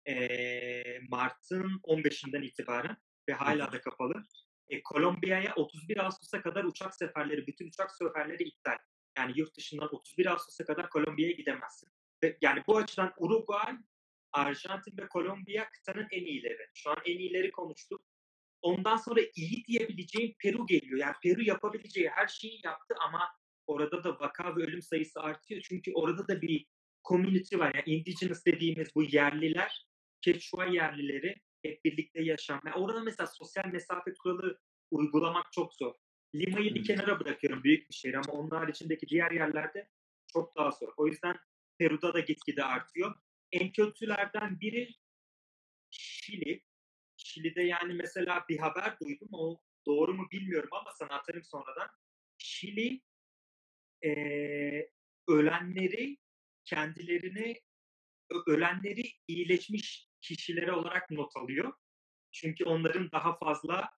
e, Mart'ın 15'inden itibaren ve hala da kapalı. E, Kolombiya'ya 31 Ağustos'a kadar uçak seferleri, bütün uçak seferleri iptal. Yani yurt dışından 31 Ağustos'a kadar Kolombiya'ya gidemezsin. Ve yani bu açıdan Uruguay, Arjantin ve Kolombiya kıtanın en iyileri. Şu an en iyileri konuştuk. Ondan sonra iyi diyebileceğim Peru geliyor. Yani Peru yapabileceği her şeyi yaptı ama orada da vaka ve ölüm sayısı artıyor. Çünkü orada da bir community var. Yani indigenous dediğimiz bu yerliler, Quechua yerlileri hep birlikte yaşam. Yani orada mesela sosyal mesafe kuralı uygulamak çok zor. Lima'yı bir kenara bırakıyorum büyük bir şehir ama onun haricindeki diğer yerlerde çok daha zor. O yüzden Peru'da da gitgide artıyor. En kötülerden biri Şili. Şili'de yani mesela bir haber duydum. O doğru mu bilmiyorum ama sana atarım sonradan. Şili eee, ölenleri kendilerini ölenleri iyileşmiş kişilere olarak not alıyor. Çünkü onların daha fazla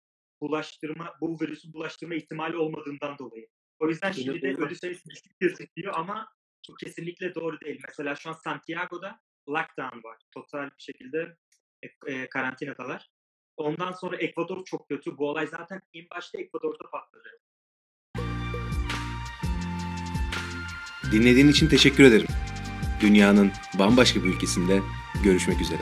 bulaştırma, bu virüsü bulaştırma ihtimali olmadığından dolayı. O yüzden Şili'de ölü sayısı düşük gözüküyor ama bu kesinlikle doğru değil. Mesela şu an Santiago'da lockdown var. Total bir şekilde e, e, karantinadalar. Ondan sonra Ekvador çok kötü. Bu olay zaten en başta Ekvador'da patladı. Dinlediğin için teşekkür ederim. Dünyanın bambaşka bir ülkesinde görüşmek üzere.